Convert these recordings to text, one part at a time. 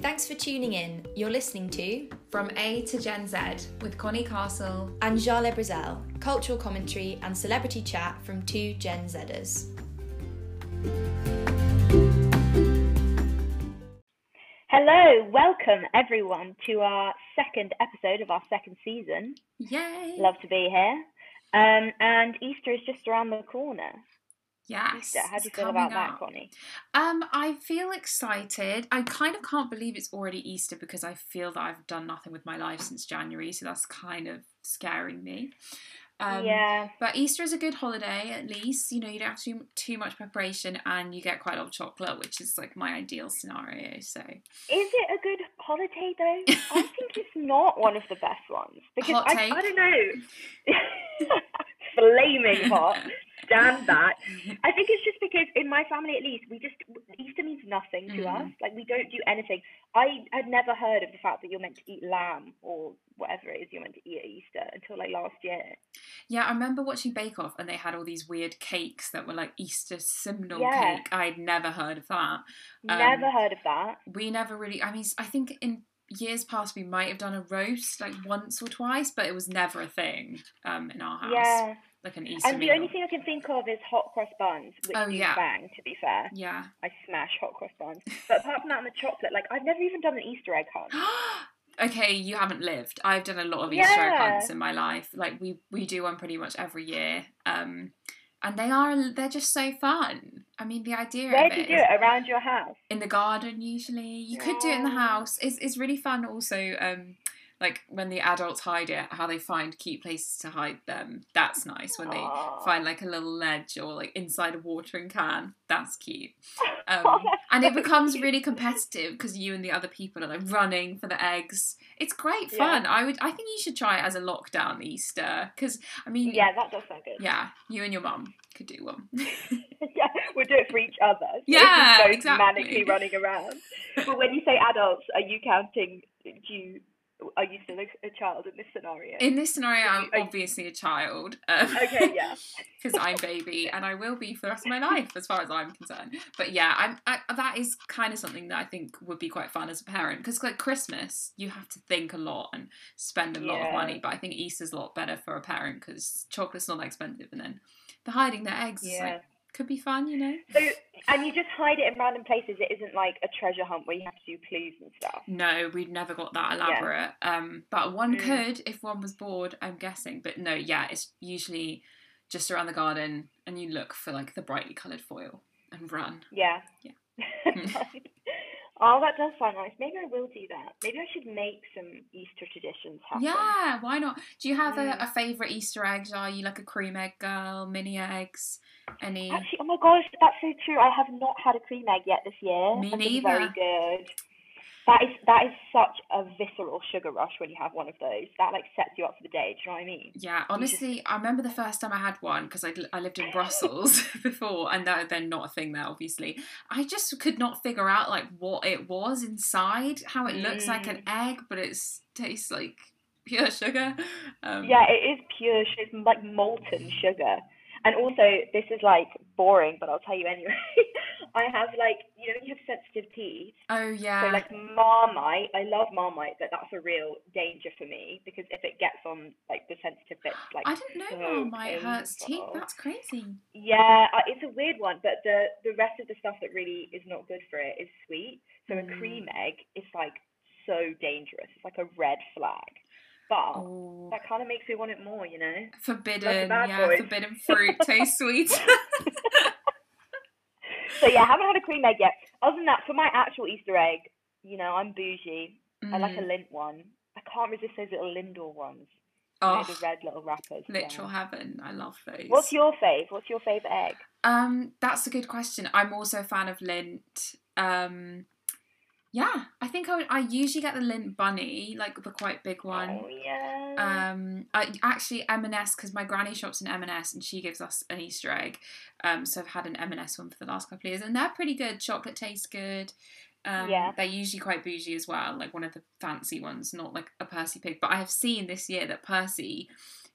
thanks for tuning in. You're listening to From A to Gen Z with Connie Castle. and Jale Brazel, cultural commentary and celebrity chat from two Gen Zers. Hello, welcome everyone to our second episode of our second season. Yay! Love to be here. Um, and Easter is just around the corner. Yes. How do you feel about that, up. Connie? Um, I feel excited. I kind of can't believe it's already Easter because I feel that I've done nothing with my life since January, so that's kind of scaring me. Um, yeah, But Easter is a good holiday, at least. You know, you don't have to do too much preparation, and you get quite a lot of chocolate, which is like my ideal scenario. So is it a good holiday though? I think it's not one of the best ones because Hot I. I don't know. Flaming hot. Stand that. I think it's just because in my family, at least, we just Easter means nothing to Mm. us. Like we don't do anything. I had never heard of the fact that you're meant to eat lamb or whatever it is you're meant to eat at Easter until like last year. Yeah, I remember watching Bake Off and they had all these weird cakes that were like Easter simnel Yeah. cake. I'd never heard of that. Um, Never heard of that. We never really, I mean, I think in years past we might have done a roast like once or twice, but it was never a thing um, in our house. Yeah. Like an Easter And the meal. only thing I can think of is hot cross buns, which Oh, yeah. bang. To be fair, Yeah. I smash hot cross buns. But apart from that, and the chocolate, like I've never even done an Easter egg hunt. okay, you haven't lived. I've done a lot of Easter egg hunts in my life. Like we we do one pretty much every year. Um, and they are they're just so fun. I mean, the idea Where of do you do it? Around your house? in the garden usually. You could do it in the house. It's it's really fun also um like when the adults hide it, how they find cute places to hide them. That's nice when they Aw. find like a little ledge or like inside a watering can. That's cute. Um, Oh, that's and it becomes cute. really competitive because you and the other people are like running for the eggs. It's great Yeah. fun. I would I think you should try it as a lockdown Easter because I mean Yeah, that does sound good. yeah, you and your mum could do one. yeah, we'll do it for each other. So Yeah, exactly. manically running around. But when you say adults, are you counting? Do you are you still a, a child in this scenario? In this scenario, I'm Are you- obviously a child. Um, okay, yeah. because I'm baby and I will be for the rest of my life as far as I'm concerned. But yeah, I'm I, that is kind of something that I think would be quite fun as a parent because like Christmas, you have to think a lot and spend a lot Yeah. of money. But I think Easter's a lot better for a parent because chocolate's not that expensive, and then the hiding their eggs Yeah. like, could be fun, you know. So, and you just hide it in random places. It isn't like a treasure hunt where you have to do clues and stuff. No, we'd never got that Yeah. elaborate. Um, but one Mm. could if one was bored, I'm guessing. But no, yeah, it's usually just around the garden, and you look for like the brightly coloured foil and run. Yeah. Yeah. oh, that does sound nice. Maybe I will do that. Maybe I should make some Easter traditions happen. Yeah, why not? Do you have Mm. a, a favourite Easter egg? Are you like a cream egg girl, mini eggs? Any? Actually, oh my gosh, that's so true. I have not had a cream egg yet this year. Me It's been Very good. That is that is such a visceral sugar rush when you have one of those. That like sets you up for the day. Do you know what I mean? Yeah, just- honestly, I remember the first time I had one because I, I lived in Brussels before, and that, they're not a thing there, obviously. I just could not figure out like what it was inside, how it looks like an egg, but it tastes like pure sugar. Um, Yeah, it is pure. It's like molten sugar. And also, this is like boring, but I'll tell you anyway. I have like you know you have sensitive teeth. Oh yeah. So like Marmite, I love Marmite, but that's a real danger for me because if it gets on like the sensitive bits, like I didn't know Marmite hurts teeth. That's crazy. Yeah, it's a weird one, but the the rest of the stuff that really is not good for it is sweet. So Mm. a cream egg is like so dangerous. It's like a red flag. But Oh, that kind of makes me want it more, you know. forbidden. Yeah, forbidden fruit tastes sweet. So yeah, I haven't had a cream egg yet. Other than that, for my actual Easter egg, you know, I'm bougie. I like a Mm. Lindt one. I can't resist those little Lindor ones. You know, Oh, the red little wrappers. yeah. literal heaven. I love those. What's your fave? What's your favourite egg? Um, that's a good question. I'm also a fan of Lindt. Um, yeah, I think I, would, I usually get the Lindt bunny, like the quite big one. Oh yeah. Um, I actually M&S because my granny shops in M&S and she gives us an Easter egg. Um, so I've had an M&S one for the last couple of years and they're pretty good. Chocolate tastes good. Um, Yeah. They're usually quite bougie as well, like one of the fancy ones, not like a Percy pig. But I have seen this year that Percy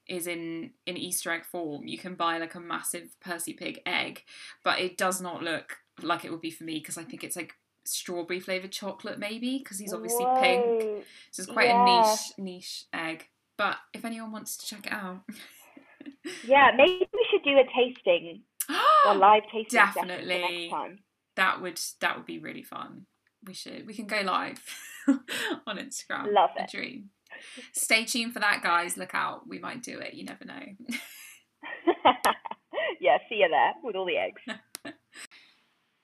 is in in Easter egg form. You can buy like a massive Percy pig egg, but it does not look like it would be for me because I think it's like strawberry flavored chocolate, maybe because he's obviously pink. Whoa. So it's quite Yeah. a niche niche egg. But if anyone wants to check it out, Yeah, maybe we should do a tasting, a live tasting Definitely. next time. that would that would be really fun. We should we can go live on Instagram. Love A it. dream. Stay tuned for that, guys. Look out, we might do it. You never know. yeah, see you there with all the eggs.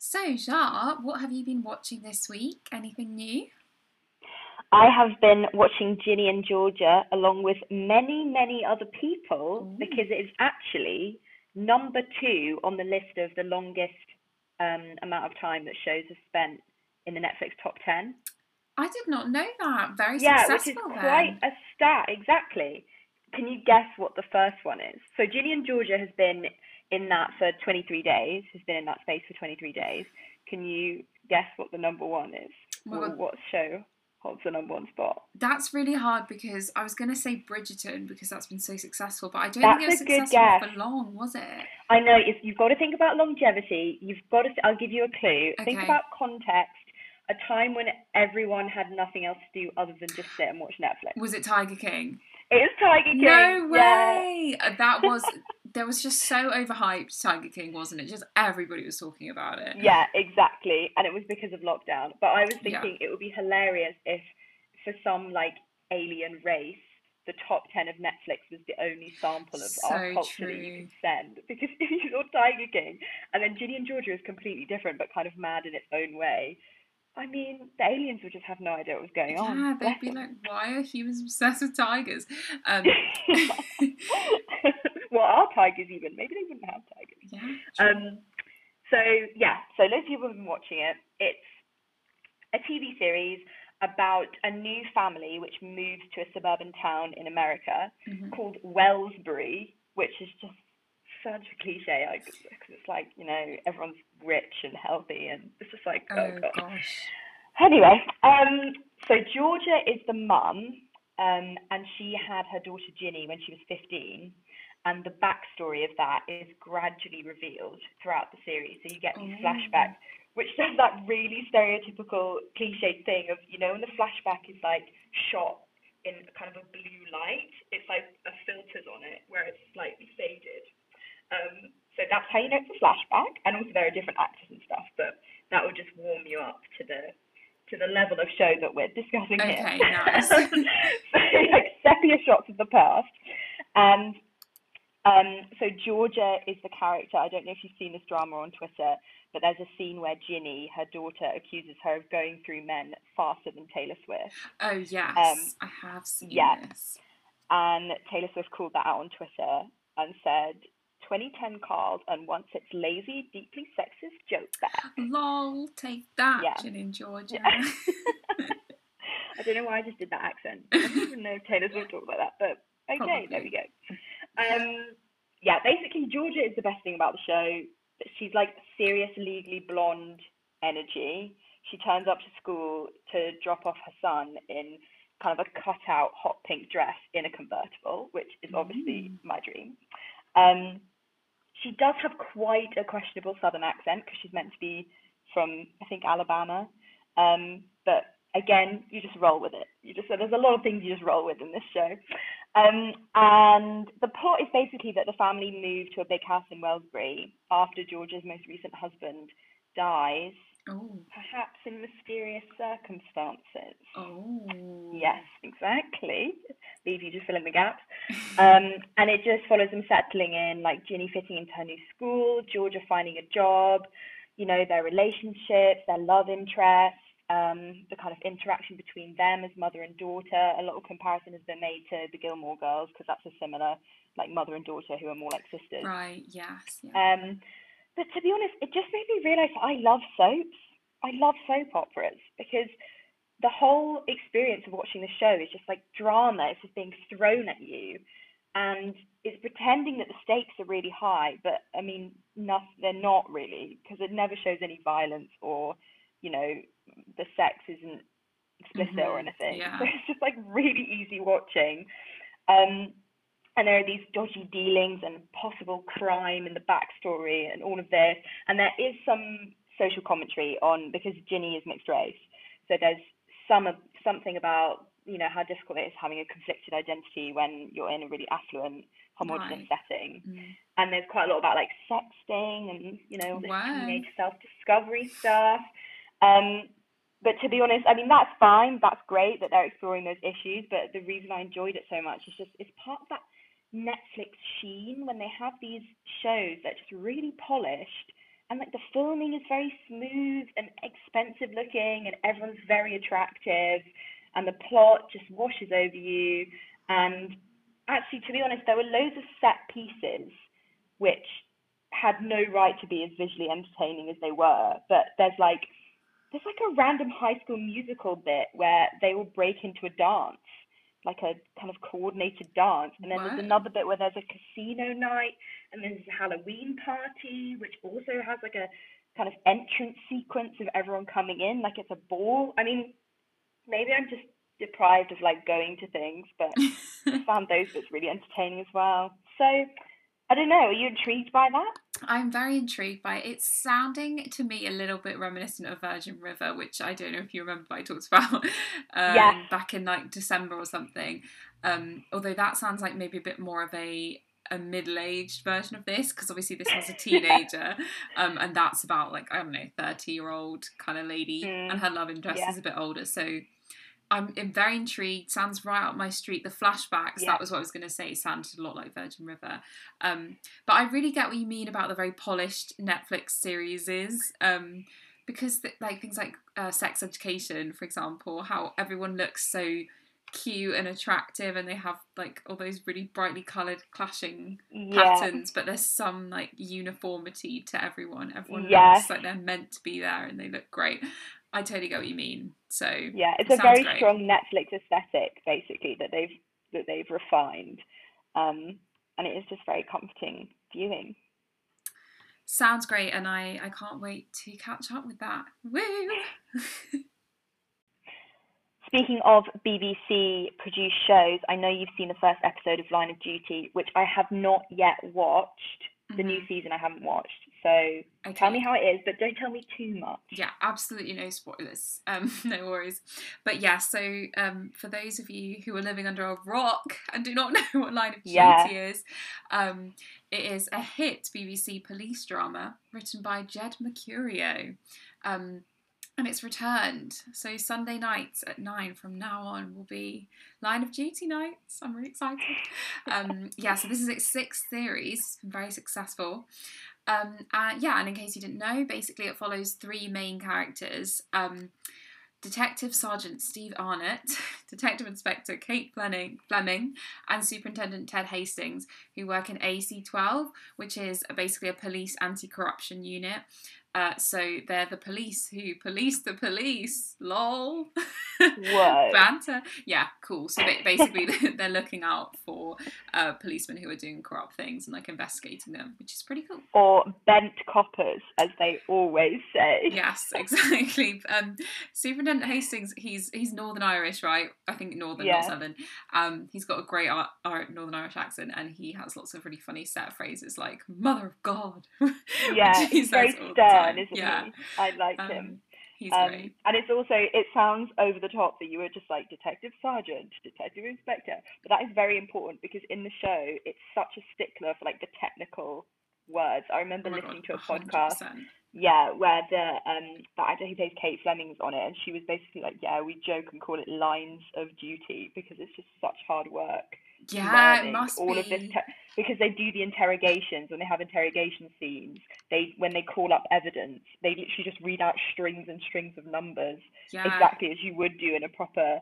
So, Jar, what have you been watching this week? Anything new? I have been watching Ginny and Georgia along with many, many other people Ooh. because it is actually number two on the list of the longest um, amount of time that shows have spent in the Netflix top 10. I did not know that. Very yeah, which is successful quite a stat, exactly. Can you guess what the first one is? So Ginny and Georgia has been in that for 23 days, has been in that space for 23 days. Can you guess what the number one is? Oh Or what show holds the number one spot? That's really hard because I was going to say Bridgerton because that's been so successful, but I don't That's think it was successful guess. for long, was it? I know if you've got to think about longevity, you've got to. I'll give you a clue. Think about context. A time when everyone had nothing else to do other than just sit and watch Netflix. Was it Tiger King? It was Tiger King. No way! Uh, That was there was just so overhyped Tiger King, wasn't it? Just everybody was talking about it. Yeah, exactly. And it was because of lockdown. But I was Yeah. thinking it would be hilarious if, for some like alien race, the top 10 of Netflix was the only sample of our So culture that you could send. Because if you saw Tiger King and then Ginny and Georgia is completely different but kind of mad in its own way, I mean, the aliens would just have no idea what was going on. Yeah, they'd be like, "Why are humans obsessed with tigers?" Um, what are tigers even? Maybe they wouldn't have tigers. yeah, true. Um, so yeah, so loads of people have been watching it. It's a TV series about a new family which moves to a suburban town in America Mhm. called Wellsbury, which is just such a cliche because it's like you know everyone's rich and healthy and it's just like oh, oh god. gosh. Anyway, um, so Georgia is the mum, um, and she had her daughter Ginny when she was 15. And the backstory of that is gradually revealed throughout the series. So you get these Oh. flashbacks, which does that really stereotypical cliche thing of, you know, when the flashback is like shot in kind of a blue light, it's like a filters on it where it's slightly faded. Um, so that's how you know it's a flashback. And also there are different actors and stuff, but that will just warm you up to the to the level of show that we're discussing here. Okay, nice. so like sepia shots of the past, and um, so Georgia is the character. I don't know if you've seen this drama on Twitter, but there's a scene where Ginny, her daughter, accuses her of going through men faster than Taylor Swift, Oh yes, Um, I have seen yeah. this. and Taylor Swift called that out on Twitter and said. 2010 called and wants its lazy, deeply sexist joke back. Lol, take that, Yeah. Gin in Georgia. I don't know why I just did that accent. I don't even know if Taylor Swift talked about that, but okay, there we go. Um, yeah, basically Georgia is the best thing about the show. She's like serious, legally blonde energy. She turns up to school to drop off her son in kind of a cut-out hot pink dress in a convertible, which is obviously my dream. Um, she does have quite a questionable southern accent because she's meant to be from, I think, Alabama. Um, but again, you just roll with it. You just there's a lot of things you just roll with in this show. Um, and the plot is basically that the family move to a big house in Wellsbury after Georgia's most recent husband dies, oh, perhaps in mysterious circumstances. oh. Yes, exactly. Leave you to fill in the gaps. Um, and it just follows them settling in, like Ginny fitting into her new school, Georgia finding a job, you know, their relationships, their love interests, um, the kind of interaction between them as mother and daughter. A lot of comparison has been made to the Gilmore Girls because that's a similar, like mother and daughter who are more like sisters. Right. Yes. Yeah. Um, but to be honest, it just made me realise that I love soaps. I love soap operas because the whole experience of watching the show is just like drama. It's just being thrown at you, and it's pretending that the stakes are really high, but I mean, not, they're not really because it never shows any violence or, you know, the sex isn't explicit or Mhm, anything. yeah. So it's just like really easy watching. Um, and there are these dodgy dealings and possible crime in the backstory and all of this. And there is some social commentary on because Ginny is mixed race. So there's some something about you know how difficult it is having a conflicted identity when you're in a really affluent homogenous Right. setting. Mm. And there's quite a lot about like sexting and you know all this Wow. teenage self-discovery stuff. Um, but to be honest, I mean that's fine. That's great that they're exploring those issues. But the reason I enjoyed it so much is just it's part of that Netflix sheen when they have these shows that just really polished and like the filming is very smooth and expensive looking and everyone's very attractive and the plot just washes over you and actually to be honest there were loads of set pieces which had no right to be as visually entertaining as they were but there's like there's like a random high school musical bit where they all break into a dance like a kind of coordinated dance. And then there's another bit where there's a casino night and then there's a halloween party which also has like a kind of entrance sequence of everyone coming in like it's a ball. I mean maybe i'm just deprived of like going to things but I found those bits really entertaining as well. So i don't know are you intrigued by that I'm very intrigued by it. It's sounding to me a little bit reminiscent of Virgin River, which I don't know if you remember, but I talked about um, Yes. back in like December or something. Um, although that sounds like maybe a bit more of a a middle-aged version of this because obviously this has a teenager um, and that's about like i don't know 30 year old kind of lady Mm, and her love interest yeah. is a bit older so I'm, I'm very intrigued. Sounds right up my street. The flashbacks, Yeah. that was what I was going to say, sounded a lot like Virgin River. Um, but I really get what you mean about the very polished Netflix series is. Um, because th- like things like uh, sex education, for example, how everyone looks so cute and attractive, and they have like all those really brightly coloured clashing yeah patterns, but there's some like uniformity to everyone. Everyone Yes. looks like they're meant to be there, and they look great. I totally get what you mean. So Yeah, it's It a very great. strong Netflix aesthetic, basically that they've that they've refined, um, and it is just very comforting viewing. sounds great, and I I can't wait to catch up with that. Woo! Speaking of BBC produced shows, I know you've seen the first episode of Line of Duty, which I have not yet watched. The new Mhm. season I haven't watched, so Okay. tell me how it is, but don't tell me too much. Yeah, absolutely no spoilers. Um, no worries. But yeah, so um, for those of you who are living under a rock and do not know what Line of Duty Yeah. is, um, it is a hit BBC police drama written by Jed Mercurio. Um, and it's returned. So Sunday nights at nine from now on will be Line of Duty nights. I'm really excited. Um, yeah, so this is its sixth series. It's been very successful. Um, uh, yeah, and in case you didn't know, basically it follows three main characters. Um, Detective Sergeant Steve Arnott, Detective Inspector Kate Fleming, Fleming, and Superintendent Ted Hastings, who work in AC12, which is basically a police anti corruption unit. Uh, so they're the police who police the police. Lol. Whoa. Banter. Yeah, cool. So ba- basically, they're looking out for uh, policemen who are doing corrupt things and like investigating them, which is pretty cool. Or bent coppers, as they always say. Yes, exactly. Um, Superintendent Hastings, he's he's Northern Irish, right? I think Northern, not Southern. Um, he's got a great Ar- Ar- Northern Irish accent, and he has lots of really funny set phrases like "Mother of God." Yeah, he's very says all the stern, time. isn't yeah. he? I like him. Um, he's Um, great. and it's also it sounds over the top that you were just like detective sergeant, detective inspector, but that is very important because in the show it's such a stickler for like the technical words. I remember Oh listening God, to a podcast, 100%. yeah, where the um the actor who plays Kate Fleming's on it, and she was basically like, yeah, we joke and call it lines of duty because it's just such hard work Yeah, it must all be. of this te- because they do the interrogations when they have interrogation scenes they when they call up evidence they literally just read out strings and strings of numbers yeah. exactly as you would do in a proper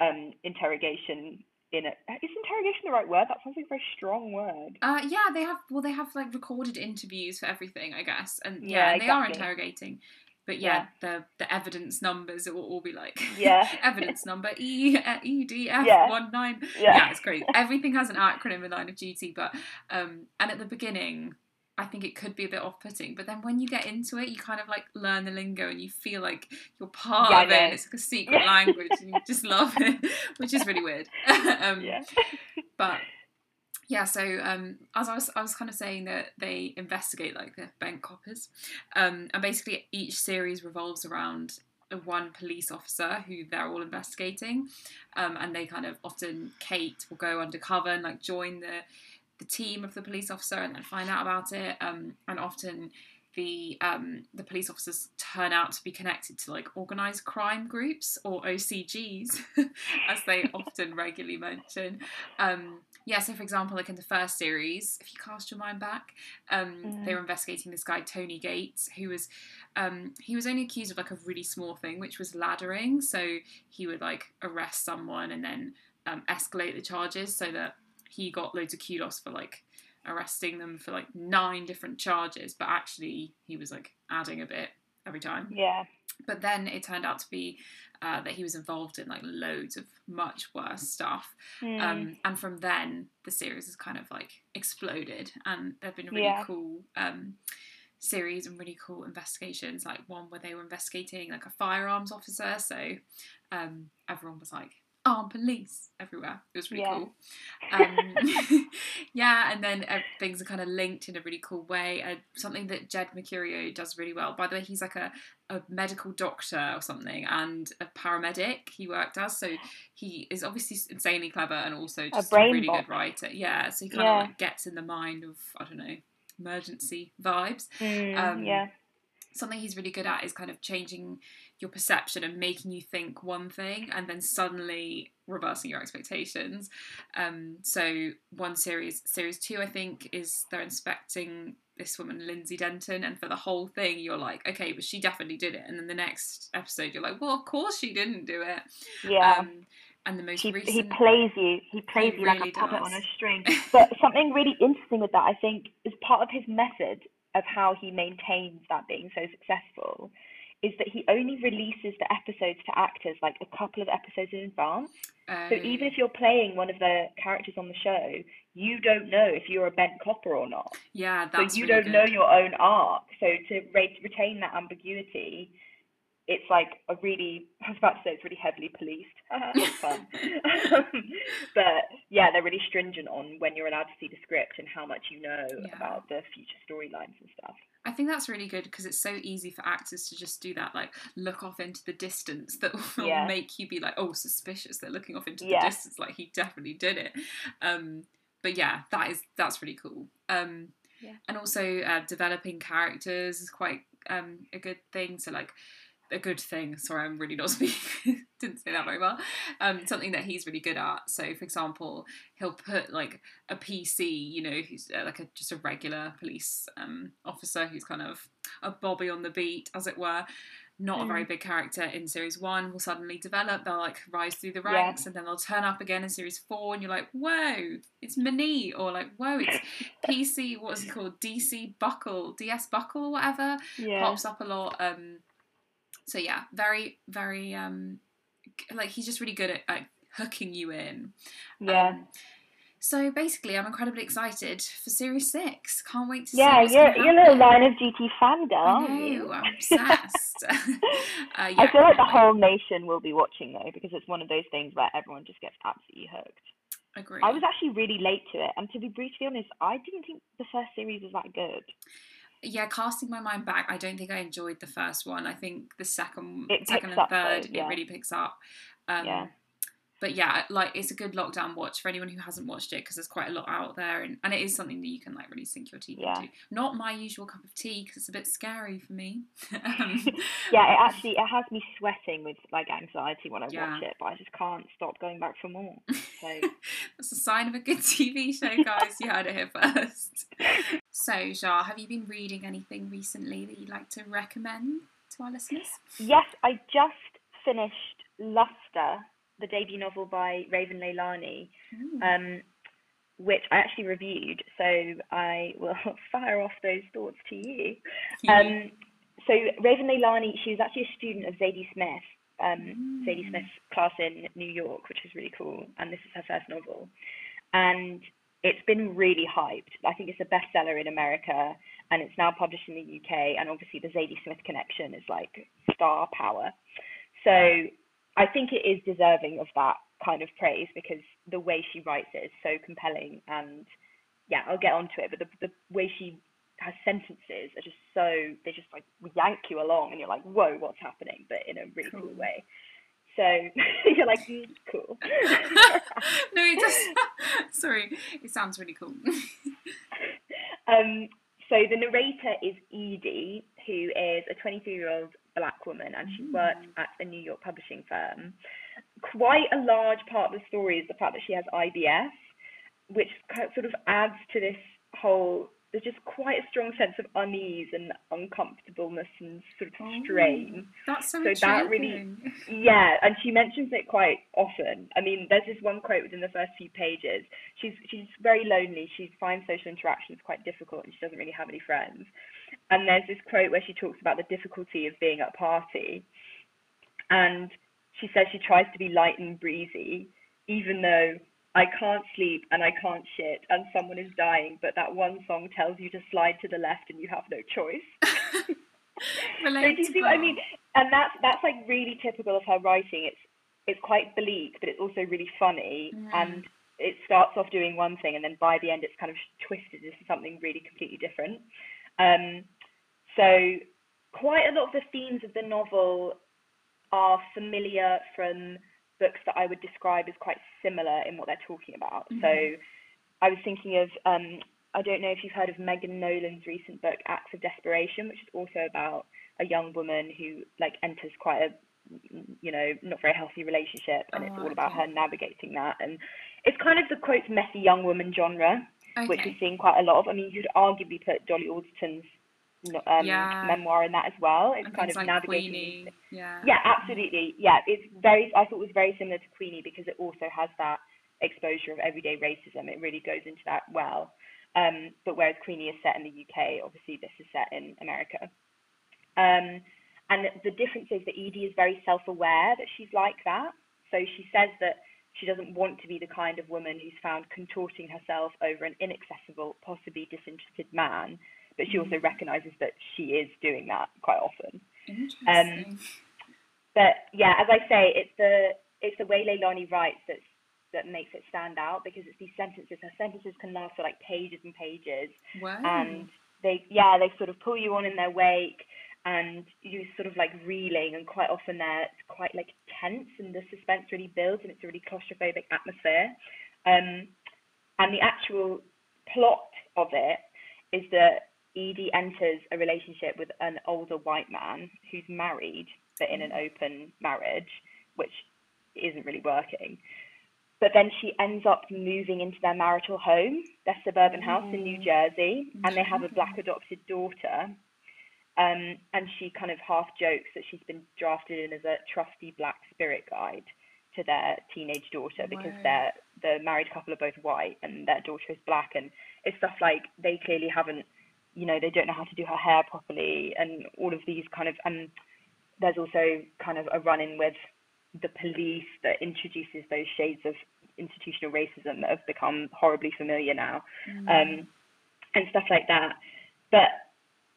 um interrogation in a is interrogation the right word that sounds like a very strong word Uh, yeah, they have. Well, they have like recorded interviews for everything, I guess, and yeah, Yeah, and they are interrogating. But yeah, the the evidence numbers it will all be like Yeah. evidence number E E D F Yeah. one nine. Yeah. Yeah, it's great. Everything has an acronym in Line of Duty, but um, and at the beginning. I think it could be a bit off-putting, but then when you get into it, you kind of like learn the lingo and you feel like you're part Yeah, of it. And it's like a secret language, and you just love it, which is really weird. um, yeah but yeah, so um, as I was, I was kind of saying that they investigate like the bank coppers, um, and basically each series revolves around one police officer who they're all investigating, um, and they kind of often Kate will go undercover and like join the the team of the police officer and then find out about it, um, and often the um, the police officers turn out to be connected to like organized crime groups or OCGs, as they often regularly mention. Um, yeah, so for example, like in the first series, if you cast your mind back, um, mm. they were investigating this guy Tony Gates, who was um, he was only accused of like a really small thing, which was laddering. So he would like arrest someone and then um, escalate the charges so that he got loads of kudos for like arresting them for like nine different charges, but actually he was like adding a bit every time. Yeah. But then it turned out to be uh, that he was involved in like loads of much worse stuff. Mm. Um, and from then, the series has kind of like exploded, and there've been really yeah. cool um, series and really cool investigations. Like one where they were investigating like a firearms officer, so um, everyone was like, armed police everywhere. It was really yeah. cool. Um, yeah, and then uh, things are kind of linked in a really cool way. Uh, something that Jed Mercurio does really well. By the way, he's like a, a medical doctor or something and a paramedic he worked as. So he is obviously insanely clever and also just a, a really box. good writer. Yeah, so he kind yeah. of like gets in the mind of, I don't know, emergency vibes. Mm, um, yeah. Something he's really good at is kind of changing your perception and making you think one thing and then suddenly reversing your expectations. Um, so one series, series two, I think, is they're inspecting this woman, Lindsay Denton, and for the whole thing, you're like, okay, but she definitely did it. And then the next episode, you're like, well, of course she didn't do it. Yeah. Um, and the most he, recent, he plays you. He plays he you really like a puppet does. on a string. But something really interesting with that, I think, is part of his method of how he maintains that being so successful is that he only releases the episodes to actors like a couple of episodes in advance. Um, so even if you're playing one of the characters on the show, you don't know if you're a bent copper or not. Yeah, that's So you really don't know your own arc. So to re- retain that ambiguity, it's like a really I was about to say it's really heavily policed. fun. but yeah, they're really stringent on when you're allowed to see the script and how much you know yeah. about the future storylines and stuff. I think that's really good because it's so easy for actors to just do that, like look off into the distance that will yeah. make you be like, oh, suspicious. They're looking off into yeah. the distance, like he definitely did it. Um, but yeah, that is that's really cool. Um. And also uh, developing characters is quite um, a good thing. So like a good thing. Sorry, I'm really not speaking. Didn't say that very well. Um, something that he's really good at. So, for example, he'll put like a PC, you know, who's uh, like a just a regular police um, officer who's kind of a Bobby on the beat, as it were. Not mm. a very mm. big character in series one will suddenly develop. They'll like rise through the ranks, yeah. and then they'll turn up again in series four, and you're like, "Whoa, it's Mini," or like, "Whoa, it's PC." What is it called? DC Buckle, DS Buckle, or whatever. Yeah. Pops up a lot. Um, so yeah, very very um like he's just really good at, at hooking you in. Yeah. Um, so basically, I'm incredibly excited for Series Six. Can't wait to yeah, see. Yeah, you're you're a little Line of Duty fan girl. I know, I'm obsessed. uh, yeah, I feel like the whole nation will be watching though, because it's one of those things where everyone just gets absolutely hooked. Agree. I was actually really late to it, and to be brutally honest, I didn't think the first series was that good yeah, casting my mind back, I don't think I enjoyed the first one. I think the second, it second and third, yeah. it really picks up. Um, yeah. But yeah, like it's a good lockdown watch for anyone who hasn't watched it because there's quite a lot out there, and, and it is something that you can like really sink your teeth yeah. into. Not my usual cup of tea because it's a bit scary for me. um, yeah, it actually it has me sweating with like anxiety when I yeah. watch it, but I just can't stop going back for more. So that's a sign of a good TV show, guys. you heard it here first. So, Jar, have you been reading anything recently that you'd like to recommend to our listeners? Yes, I just finished Luster, the debut novel by Raven Leilani, um, which I actually reviewed. So I will fire off those thoughts to you. Um, so Raven Leilani, she was actually a student of Zadie Smith, um, mm. Zadie Smith's class in New York, which is really cool. And this is her first novel. And it's been really hyped. I think it's a bestseller in America and it's now published in the UK. And obviously, the Zadie Smith connection is like star power. So I think it is deserving of that kind of praise because the way she writes it is so compelling and yeah, I'll get onto it, but the the way she has sentences are just so they just like yank you along and you're like, whoa, what's happening? But in a really cool, Cool. way. So you're like, mm, cool. no, it just. Sorry, it sounds really cool. Um, so the narrator is Edie, who is a 23-year-old black woman, and she works at a New York publishing firm. Quite a large part of the story is the fact that she has IBS, which sort of adds to this whole. There's just quite a strong sense of unease and uncomfortableness and sort of oh, strain. That's so, So that really- Yeah, and she mentions it quite often. I mean, there's this one quote within the first few pages. She's she's very lonely. She finds social interactions quite difficult, and she doesn't really have any friends. And there's this quote where she talks about the difficulty of being at a party, and she says she tries to be light and breezy, even though I can't sleep and I can't shit and someone is dying, but that one song tells you to slide to the left and you have no choice. So do you see what I mean? And that's that's like really typical of her writing. It's it's quite bleak, but it's also really funny. Mm. And it starts off doing one thing, and then by the end, it's kind of twisted into something really completely different. Um, so quite a lot of the themes of the novel are familiar from books that I would describe as quite similar in what they're talking about. So Mhm. I was thinking of um, I don't know if you've heard of Megan Nolan's recent book Acts of Desperation, which is also about a young woman who like enters quite a you know not very healthy relationship, and it's Oh, all about her navigating that. And it's kind of the quote messy young woman genre, which we've seen quite a lot of. I mean, you could arguably put Dolly Alderton's um, Yeah. memoir in that as well. It's kind of like navigating. Queenie. Yeah. Yeah, absolutely. Yeah, it's very. I thought it was very similar to Queenie because it also has that exposure of everyday racism. It really goes into that well. Um, but whereas Queenie is set in the UK, obviously this is set in America. Um, and the difference is that Edie is very self-aware that she's like that. So she says that she doesn't want to be the kind of woman who's found contorting herself over an inaccessible, possibly disinterested man. But she also recognizes that she is doing that quite often. Interesting. But yeah, as I say, it's the it's the way Leilani writes that's that makes it stand out because it's these sentences. Her sentences can last for like pages and pages, wow. and they yeah they sort of pull you on in their wake, and you're sort of like reeling, and quite often they're it's quite like tense, and the suspense really builds, and it's a really claustrophobic atmosphere. Um, and the actual plot of it is that Edie enters a relationship with an older white man who's married, but in an open marriage, which isn't really working. But then she ends up moving into their marital home, their suburban house in New Mm. Jersey, and they have a black adopted daughter. Um, and she kind of half jokes that she's been drafted in as a trusty black spirit guide to their teenage daughter because they're the married couple are both white and their daughter is black and it's stuff like they clearly haven't you know they don't know how to do her hair properly and all of these kind of and there's also kind of a run in with the police that introduces those shades of institutional racism that have become horribly familiar now Mm. um, and stuff like that. But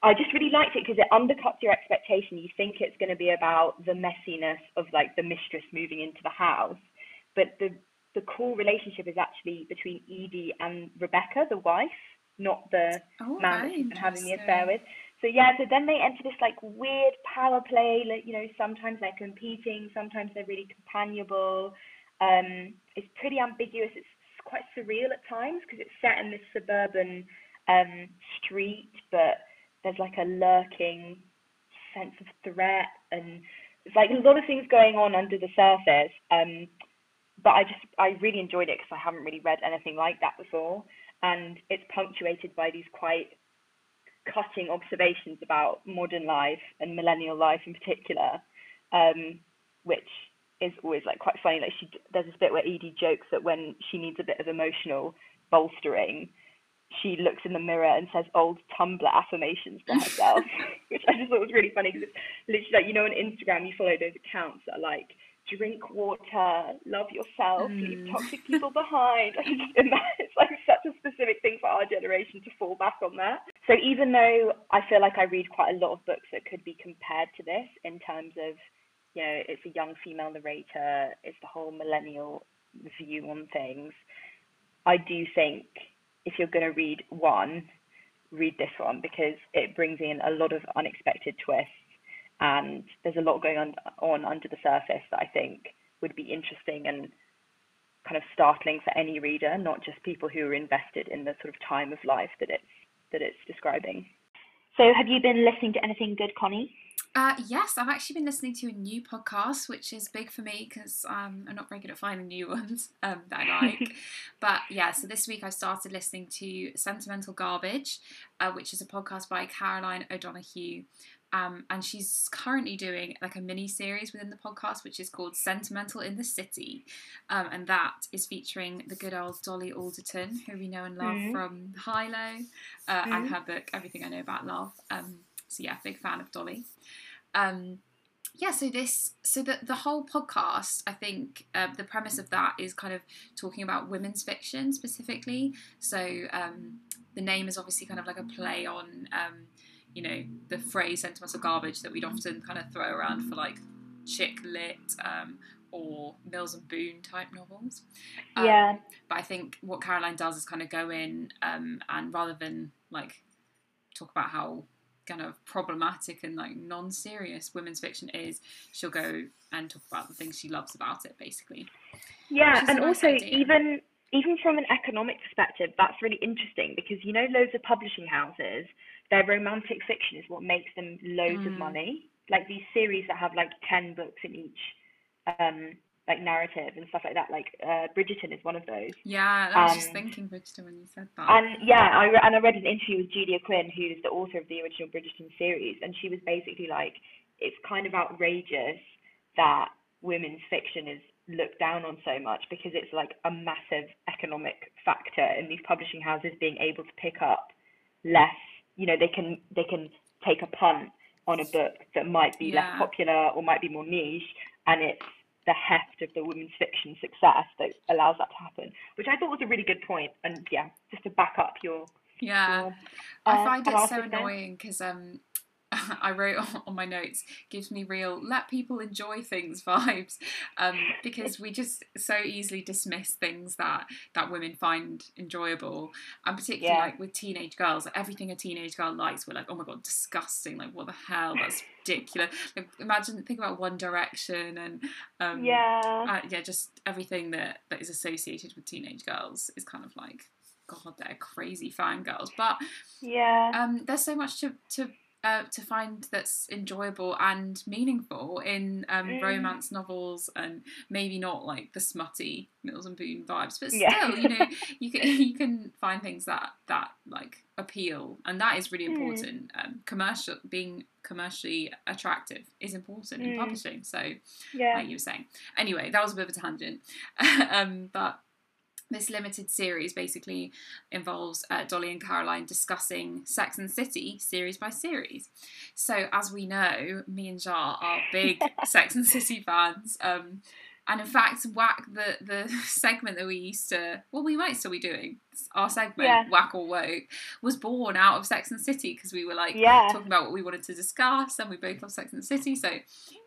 I just really liked it because it undercuts your expectation. You think it's going to be about the messiness of like the mistress moving into the house, but the the core relationship is actually between Edie and Rebecca, the wife, not the oh, man that she's been having the affair with. So yeah, so then they enter this like weird power play. Like you know, sometimes they're competing, sometimes they're really companionable. Um, it's pretty ambiguous. It's quite surreal at times because it's set in this suburban um, street, but there's like a lurking sense of threat, and it's like a lot of things going on under the surface. Um, but I just I really enjoyed it because I haven't really read anything like that before, and it's punctuated by these quite cutting observations about modern life and millennial life in particular, um, which is always like quite funny. Like she, there's this bit where Edie jokes that when she needs a bit of emotional bolstering, she looks in the mirror and says old Tumblr affirmations to herself, which I just thought was really funny because it's literally like you know on Instagram you follow those accounts that are like drink water, love yourself, leave Mm. toxic people behind. And that, it's like such a specific thing for our generation to fall back on that. So even though I feel like I read quite a lot of books that could be compared to this in terms of, you know, it's a young female narrator, it's the whole millennial view on things, I do think if you're going to read one, read this one because it brings in a lot of unexpected twists and there's a lot going on, on under the surface that I think would be interesting and kind of startling for any reader, not just people who are invested in the sort of time of life that it's that it's describing. So, have you been listening to anything good, Connie? Uh, yes, I've actually been listening to a new podcast, which is big for me because um, I'm not very good at finding new ones um, that I like. but yeah, so this week I started listening to Sentimental Garbage, uh, which is a podcast by Caroline O'Donoghue. Um, and she's currently doing like a mini series within the podcast, which is called Sentimental in the City. Um, and that is featuring the good old Dolly Alderton, who we know and love mm. from High Low, uh, mm. and her book, Everything I Know About Love. Um, so, yeah, big fan of Dolly. Um, yeah, so this, so the, the whole podcast, I think uh, the premise of that is kind of talking about women's fiction specifically. So um, the name is obviously kind of like a play on um, you know, the phrase sentimental garbage that we'd often kind of throw around for like chick lit um, or Mills and Boon type novels. Um, yeah. But I think what Caroline does is kind of go in um, and rather than like talk about how kind of problematic and like non-serious women's fiction is, she'll go and talk about the things she loves about it, basically. Yeah, and nice also idea. even even from an economic perspective, that's really interesting because you know loads of publishing houses their romantic fiction is what makes them loads mm. of money. Like these series that have like ten books in each um like narrative and stuff like that. Like uh, Bridgerton is one of those. Yeah, I was um, just thinking Bridgerton when you said that. And yeah, I re- and I read an interview with Julia Quinn, who's the author of the original Bridgerton series, and she was basically like, it's kind of outrageous that women's fiction is looked down on so much because it's like a massive economic factor in these publishing houses being able to pick up less you know they can they can take a punt on a book that might be yeah. less popular or might be more niche and it's the heft of the women's fiction success that allows that to happen which i thought was a really good point. And yeah just to back up your yeah. your, uh, i find it so annoying because um I wrote on my notes gives me real let people enjoy things vibes. Um, because we just so easily dismiss things that that women find enjoyable. And particularly yeah. like with teenage girls like everything a teenage girl likes we're like oh my god disgusting like what the hell? That's ridiculous. Like, imagine think about One Direction and um, yeah. uh, yeah just everything that that is associated with teenage girls is kind of like god they're crazy fangirls. But yeah. um, there's so much to to uh, to find that's enjoyable and meaningful in um, mm. romance novels and maybe not like the smutty Mills and Boon vibes, but still, yeah. you know, you can you can find things that that like appeal, and that is really mm. important. Mm. Um, commercial being commercially attractive is important mm. in publishing. So, yeah. like you were saying. Anyway, that was a bit of a tangent, um, but this limited series basically involves uh, Dolly and Caroline discussing Sex and City series by series. So, as we know, me and Jar are big Sex and City fans. Um, and in fact, Whack, the, the segment that we used to, well, we might still be doing, our segment, yeah. Whack or Woke, was born out of Sex and City because we were like yeah. talking about what we wanted to discuss and we both love Sex and City. So,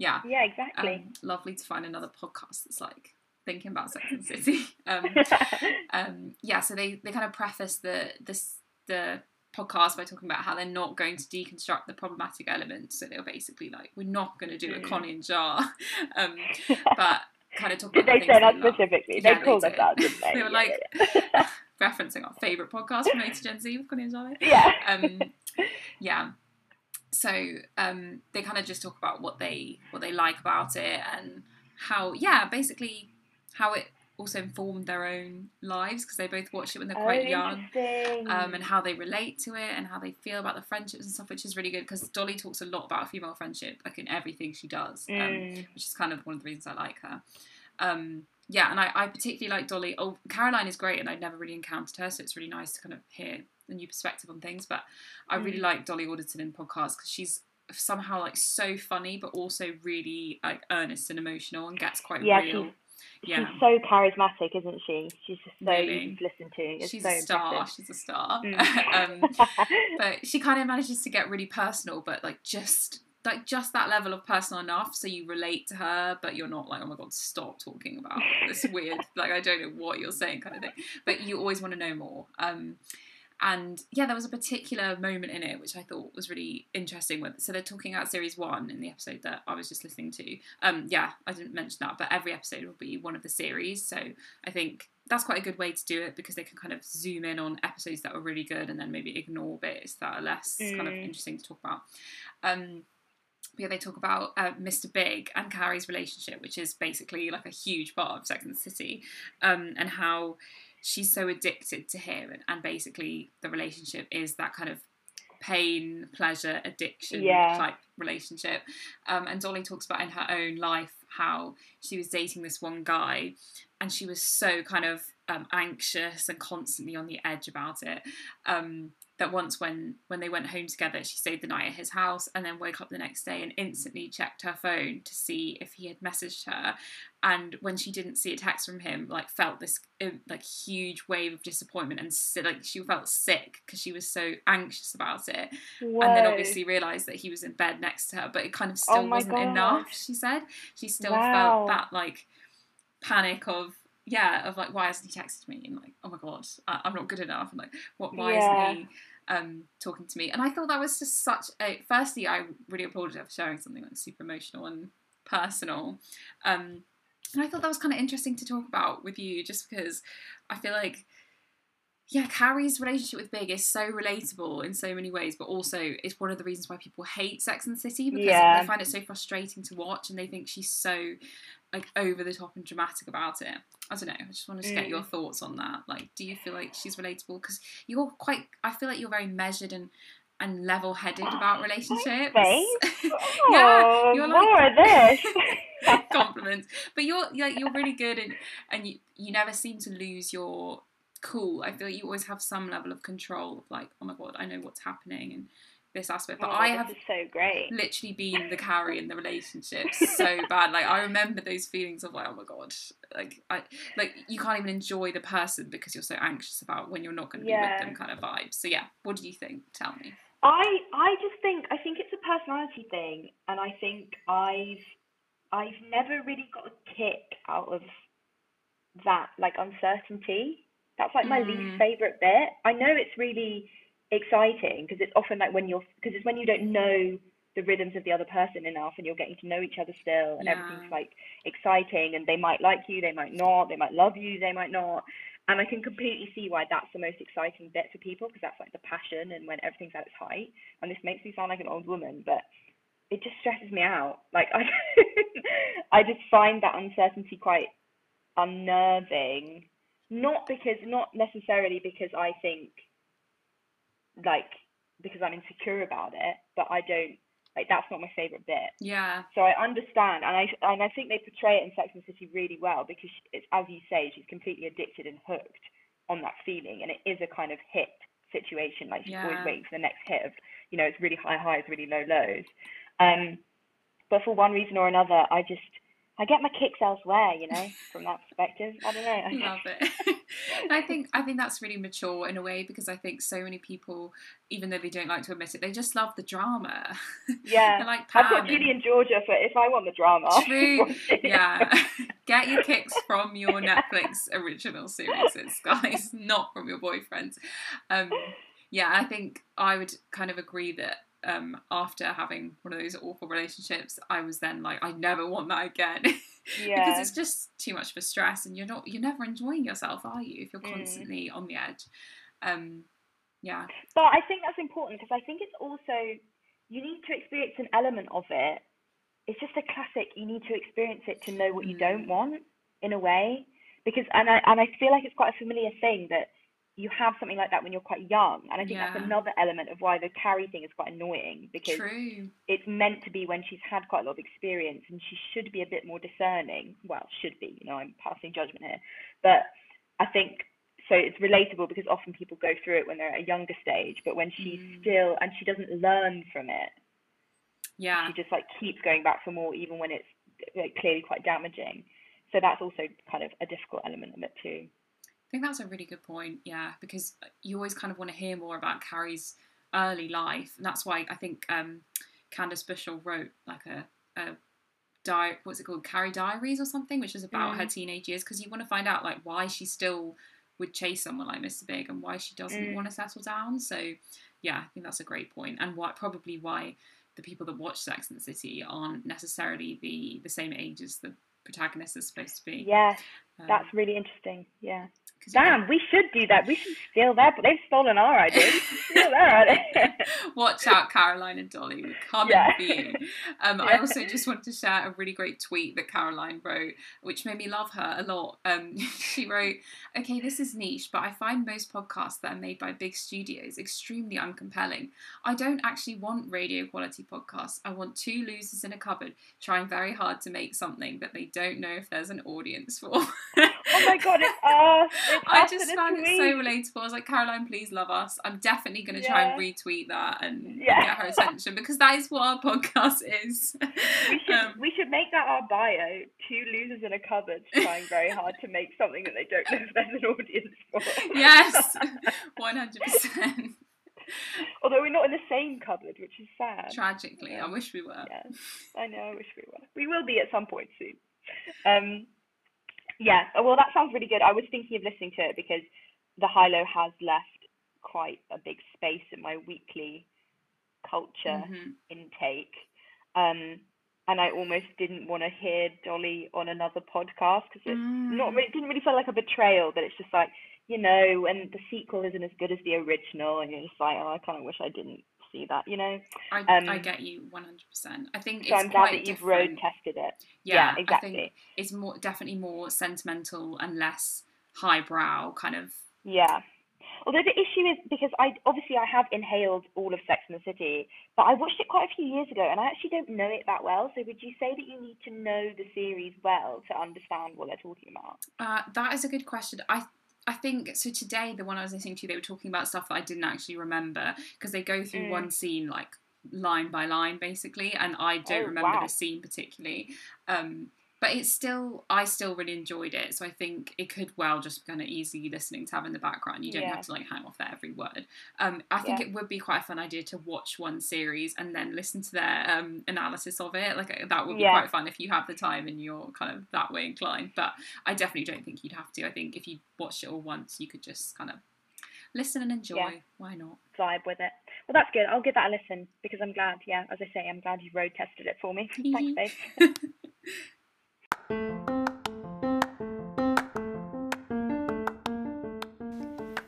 yeah. Yeah, exactly. Um, lovely to find another podcast that's like thinking about Sex and City. Um, um, yeah, so they, they kind of preface the this the podcast by talking about how they're not going to deconstruct the problematic elements. So they're basically like, we're not going to do a mm. Connie and Jar, um, but kind of talk about. Did they say that specifically? They yeah, called us out, didn't they? they were like referencing our favourite podcast from A to Gen Z with Connie and Jar. Yeah. Um, yeah. So um, they kind of just talk about what they what they like about it and how yeah basically how it also informed their own lives because they both watched it when they're quite oh, young um, and how they relate to it and how they feel about the friendships and stuff which is really good because dolly talks a lot about female friendship like in everything she does um, mm. which is kind of one of the reasons i like her um, yeah and I, I particularly like dolly oh caroline is great and i'd never really encountered her so it's really nice to kind of hear a new perspective on things but i really mm. like dolly alderton in podcasts because she's somehow like so funny but also really like earnest and emotional and gets quite yeah, real yeah. She's so charismatic, isn't she? She's just so really? easy to listen to. It's She's so a star. Impressive. She's a star. Mm. um, but she kind of manages to get really personal, but like just like just that level of personal enough so you relate to her, but you're not like, oh my god, stop talking about this weird, like I don't know what you're saying kind of thing. But you always want to know more. Um, and yeah, there was a particular moment in it which I thought was really interesting. With so they're talking about series one in the episode that I was just listening to. Um, yeah, I didn't mention that, but every episode will be one of the series. So I think that's quite a good way to do it because they can kind of zoom in on episodes that were really good and then maybe ignore bits that are less mm. kind of mm. interesting to talk about. Um, yeah, they talk about uh, Mr. Big and Carrie's relationship, which is basically like a huge part of Sex and the City, um, and how she's so addicted to him and, and basically the relationship is that kind of pain pleasure addiction yeah. type relationship um, and dolly talks about in her own life how she was dating this one guy and she was so kind of um, anxious and constantly on the edge about it um, that once when when they went home together she stayed the night at his house and then woke up the next day and instantly checked her phone to see if he had messaged her and when she didn't see a text from him like felt this uh, like huge wave of disappointment and like she felt sick because she was so anxious about it Whoa. and then obviously realized that he was in bed next to her but it kind of oh still oh wasn't God. enough she said she still wow. felt that like panic of yeah, of like, why hasn't he texted me? And like, oh my god, I, am not good enough. And like, what? Why yeah. isn't he um, talking to me? And I thought that was just such a. Firstly, I really applauded her for sharing something like super emotional and personal. Um, and I thought that was kind of interesting to talk about with you, just because I feel like yeah, Carrie's relationship with Big is so relatable in so many ways, but also it's one of the reasons why people hate Sex and the City because yeah. they find it so frustrating to watch and they think she's so like over the top and dramatic about it. I don't know. I just wanted to get your mm. thoughts on that. Like, do you feel like she's relatable? Because you're quite. I feel like you're very measured and and level headed about relationships. yeah, you're like, more of this. compliments, but you're you're, you're really good and and you you never seem to lose your cool. I feel like you always have some level of control of like, oh my god, I know what's happening and this aspect. But oh, I have so great. literally been the Carrie in the relationship so bad. Like I remember those feelings of like, oh my god, like I like you can't even enjoy the person because you're so anxious about when you're not going to be with them kind of vibes. So yeah, what do you think? Tell me. I I just think I think it's a personality thing, and I think I've I've never really got a kick out of that like uncertainty. That's like my mm. least favorite bit. I know it's really exciting because it's often like when you're because it's when you don't know the rhythms of the other person enough and you're getting to know each other still and yeah. everything's like exciting and they might like you they might not they might love you they might not. And i can completely see why that's the most exciting bit for people because that's like the passion and when everything's at its height. And this makes me sound like an old woman but it just stresses me out. Like i i just find that uncertainty quite unnerving. Not because not necessarily because i think like because I'm insecure about it, but I don't like that's not my favorite bit. Yeah. So I understand, and I and I think they portray it in Sex and the City really well because it's as you say, she's completely addicted and hooked on that feeling, and it is a kind of hit situation. Like she's yeah. always waiting for the next hit of, you know, it's really high highs, really low lows. Um, but for one reason or another, I just I get my kicks elsewhere, you know, from that perspective. I don't know. I Love it. I think I think that's really mature in a way because I think so many people, even though they don't like to admit it, they just love the drama. Yeah, like Pam I've got Ginny and Georgia for if I want the drama. True. yeah, get your kicks from your Netflix original series, guys, not from your boyfriends. Um, yeah, I think I would kind of agree that um, after having one of those awful relationships, I was then like, I never want that again. Yeah. because it's just too much for stress, and you're not, you're never enjoying yourself, are you? If you're mm. constantly mm. on the edge. Um, yeah. But I think that's important because I think it's also you need to experience an element of it. It's just a classic. You need to experience it to know what you don't mm. want, in a way. Because and I and I feel like it's quite a familiar thing that you have something like that when you're quite young. And I think yeah. that's another element of why the Carrie thing is quite annoying because True. it's meant to be when she's had quite a lot of experience and she should be a bit more discerning. Well, should be, you know, I'm passing judgment here. But I think so it's relatable because often people go through it when they're at a younger stage, but when she's mm. still and she doesn't learn from it. Yeah. She just like keeps going back for more even when it's like, clearly quite damaging. So that's also kind of a difficult element of it too. I think that's a really good point, yeah, because you always kind of want to hear more about Carrie's early life, and that's why I think um, Candace Bushnell wrote like a, a di- what's it called, Carrie Diaries or something, which is about Mm. her teenage years because you want to find out like why she still would chase someone like Mr. Big and why she doesn't Mm. want to settle down. So yeah, I think that's a great point, and why probably why the people that watch Sex and the City aren't necessarily the the same age as the protagonist is supposed to be. Yeah, Um, that's really interesting. Yeah. 'Cause you get- Damn, we should do that. We should steal that, but they've stolen our ideas. steal their idea. Watch out, Caroline and Dolly. We're coming Yeah. for you. Um, I also just wanted to share a really great tweet that Caroline wrote, which made me love her a lot. Um, she wrote, Okay, this is niche, but I find most podcasts that are made by big studios extremely uncompelling. I don't actually want radio quality podcasts. I want two losers in a cupboard trying very hard to make something that they don't know if there's an audience for. oh my god, it's us. I just found it so relatable. I was like, Caroline, please love us. I'm definitely going to try and retweet that and, Yeah. get her attention because that is what our podcast is. We should, Um, we should make that our bio. Two losers in a cupboard trying very hard to make something that they don't know if there's an audience for. yes, 100%. Although we're not in the same cupboard, which is sad. Tragically, I wish we were. Yeah, I know. I wish we were. We will be at some point soon. Um, yeah. oh, Well, that sounds really good. I was thinking of listening to it because the High Low has left quite a big space in my weekly culture Mhm. intake. Um, and I almost didn't want to hear Dolly on another podcast because it Mm. it didn't really feel like a betrayal, but it's just like you know, and the sequel isn't as good as the original, and you're just like, oh, I kind of wish I didn't see that, you know. I, Um, I get you 100%. I think So it's I'm glad that you've different. road tested it. yeah, yeah, I exactly. it's more definitely more sentimental and less highbrow kind of Yeah. Although the issue is because I obviously I have inhaled all of Sex and the City, but I watched it quite a few years ago and I actually don't know it that well. So would you say that you need to know the series well to understand what they're talking about? Uh, that is a good question. I I think so. Today, the one I was listening to, they were talking about stuff that I didn't actually remember because they go through Mm. one scene like line by line, basically, and I don't Oh, remember wow. the scene particularly. Um, but it's still, I still really enjoyed it. So I think it could well just be kind of easy listening to have in the background. You don't Yeah. have to like hang off at every word. Um, I think Yeah. it would be quite a fun idea to watch one series and then listen to their um, analysis of it. Like uh, that would be Yeah. quite fun if you have the time and you're kind of that way inclined. But I definitely don't think you'd have to. I think if you watched it all once, you could just kind of listen and enjoy. Yeah. Why not? Vibe with it. Well, that's good. I'll give that a listen because I'm glad. Yeah, as I say, I'm glad you road tested it for me. Thanks, babe.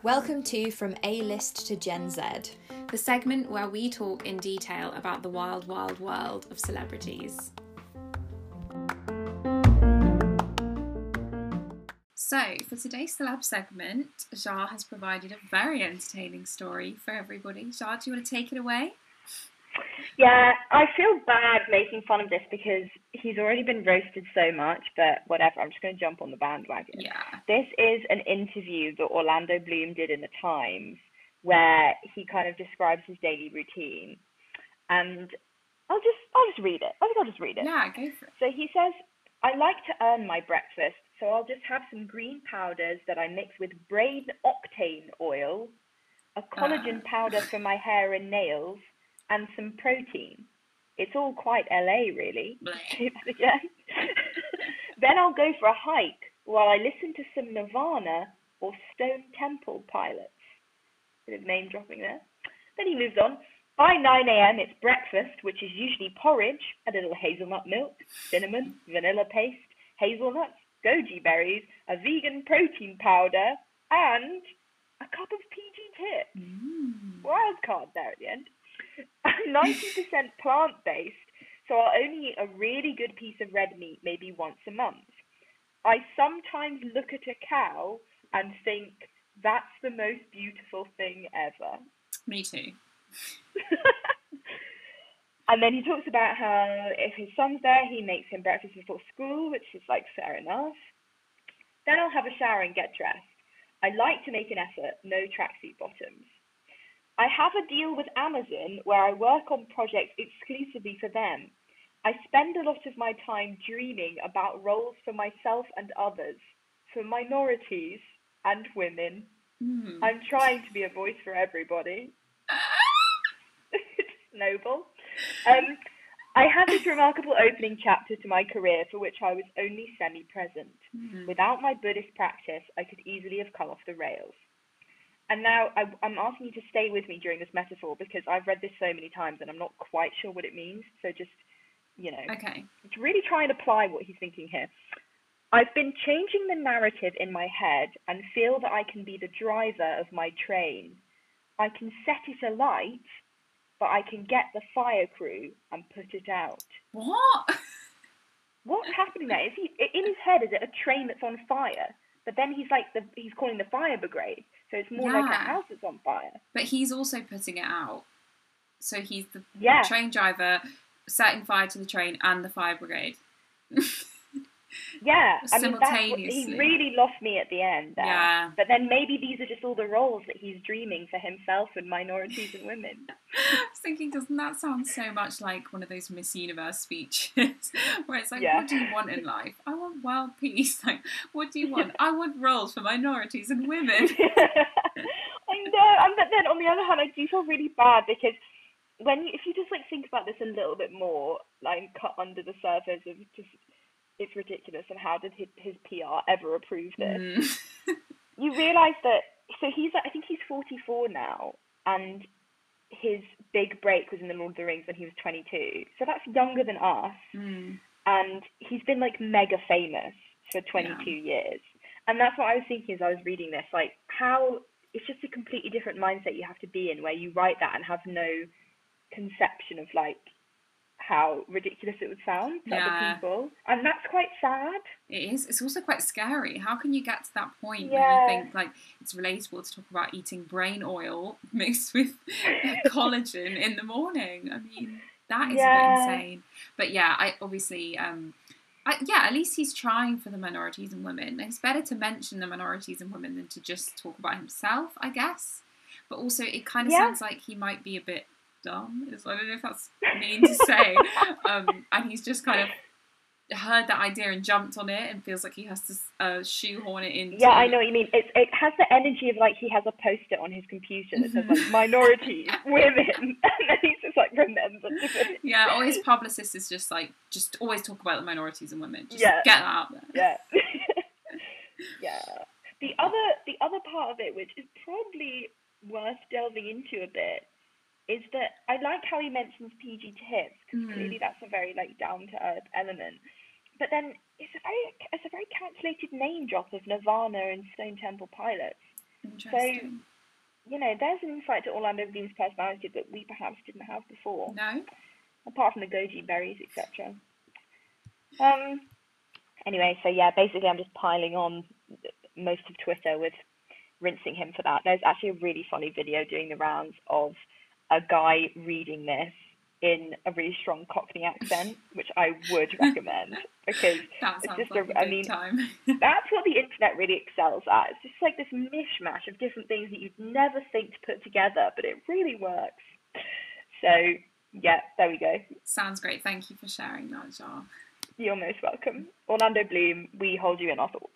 Welcome to From A List to Gen Z. The segment where we talk in detail about the wild, wild world of celebrities. So, for today's celeb segment, Jar has provided a very entertaining story for everybody. Jar, do you want to take it away? Yeah, I feel bad making fun of this because he's already been roasted so much, but whatever. I'm just going to jump on the bandwagon. Yeah. This is an interview that Orlando Bloom did in the Times where he kind of describes his daily routine. And I'll just I'll just read it. I think I'll just read it. Yeah, go for it. So he says, I like to earn my breakfast, so I'll just have some green powders that I mix with brain octane oil, a collagen Ah. powder for my hair and nails, and some protein. It's all quite LA, really. Bleh. Say that again. then I'll go for a hike while I listen to some Nirvana or Stone Temple Pilots. Bit of name dropping there. Then he moves on. By 9 a.m., it's breakfast, which is usually porridge, a little hazelnut milk, cinnamon, vanilla paste, hazelnuts, goji berries, a vegan protein powder, and a cup of PG tip. Mm. Wild card there at the end. 90% plant based, so I'll only eat a really good piece of red meat maybe once a month. I sometimes look at a cow and think that's the most beautiful thing ever. Me too. and then he talks about how if his son's there, he makes him breakfast before school, which is like fair enough. Then I'll have a shower and get dressed. I like to make an effort, no tracksuit bottoms. I have a deal with Amazon where I work on projects exclusively for them. I spend a lot of my time dreaming about roles for myself and others, for minorities and women. Mm. I'm trying to be a voice for everybody. it's noble. Um, I had this remarkable opening chapter to my career for which I was only semi present. Mhm. Without my Buddhist practice, I could easily have come off the rails. And now I, I'm asking you to stay with me during this metaphor because I've read this so many times and I'm not quite sure what it means. So just, you know, Okay. really try and apply what he's thinking here. I've been changing the narrative in my head and feel that I can be the driver of my train. I can set it alight, but I can get the fire crew and put it out. What? What's happening there? Is he in his head? Is it a train that's on fire? But then he's like the he's calling the fire brigade, so it's more like a house that's on fire. But he's also putting it out. So he's the Yeah, train driver setting fire to the train and the fire brigade. yeah. I mean, what, he really lost me at the end. There. Yeah. But then maybe these are just all the roles that he's dreaming for himself and minorities and women. I was thinking, doesn't that sound so much like one of those Miss Universe speeches where it's like, Yeah. what do you want in life? I want world peace. Like, what do you want? I want roles for minorities and women. I know, and but then on the other hand, I do feel really bad because when you, if you just like think about this a little bit more, like cut under the surface of just it's ridiculous and how did his, his PR ever approve this? Mm. You realise that so he's I think he's 44 now, and his big break was in the Lord of the Rings when he was 22. So that's younger than us Mm. and he's been like mega famous for 22 years and that's what i was thinking as i was reading this like how it's just a completely different mindset you have to be in where you write that and have no conception of like how ridiculous it would sound to Yeah. other people and that's quite sad It is. It's also quite scary. How can you get to that point Yeah. where you think like it's relatable to talk about eating brain oil mixed with collagen in the morning? I mean, that is Yeah. a bit insane. But yeah, I obviously, um, I, yeah, at least he's trying for the minorities and women. It's better to mention the minorities and women than to just talk about himself, I guess. But also, it kind of Yeah. sounds like he might be a bit dumb. Is I don't know if that's mean to say. um, and he's just kind of heard that idea and jumped on it and feels like he has to uh, shoehorn it into. yeah i know what you mean it's it has the energy of like he has a poster on his computer that says like minorities women and then he's just like remember to put it Yeah, or his publicist is just like, just always talk about the minorities and women. Just Yeah. get that out there. yeah yeah the other the other part of it which is probably worth delving into a bit is that i like how he mentions pg tips because Mm. clearly that's a very like down to earth element but then it's a very it's a very calculated name drop of nirvana and stone temple pilots So you know there's an insight to orlando bloom's personality that we perhaps didn't have before no? apart from the goji berries, etc. Um. Anyway, so yeah, basically, I'm just piling on most of Twitter with rinsing him for that. There's actually a really funny video doing the rounds of a guy reading this in a really strong Cockney accent, which I would recommend because That It's just like a- a I mean, that's what the internet really excels at. It's just like this mishmash of different things that you'd never think to put together, but it really works. So yeah, there we go. sounds great. Thank you for sharing that, Jar. You're most welcome. Orlando Bloom, we hold you in our thoughts.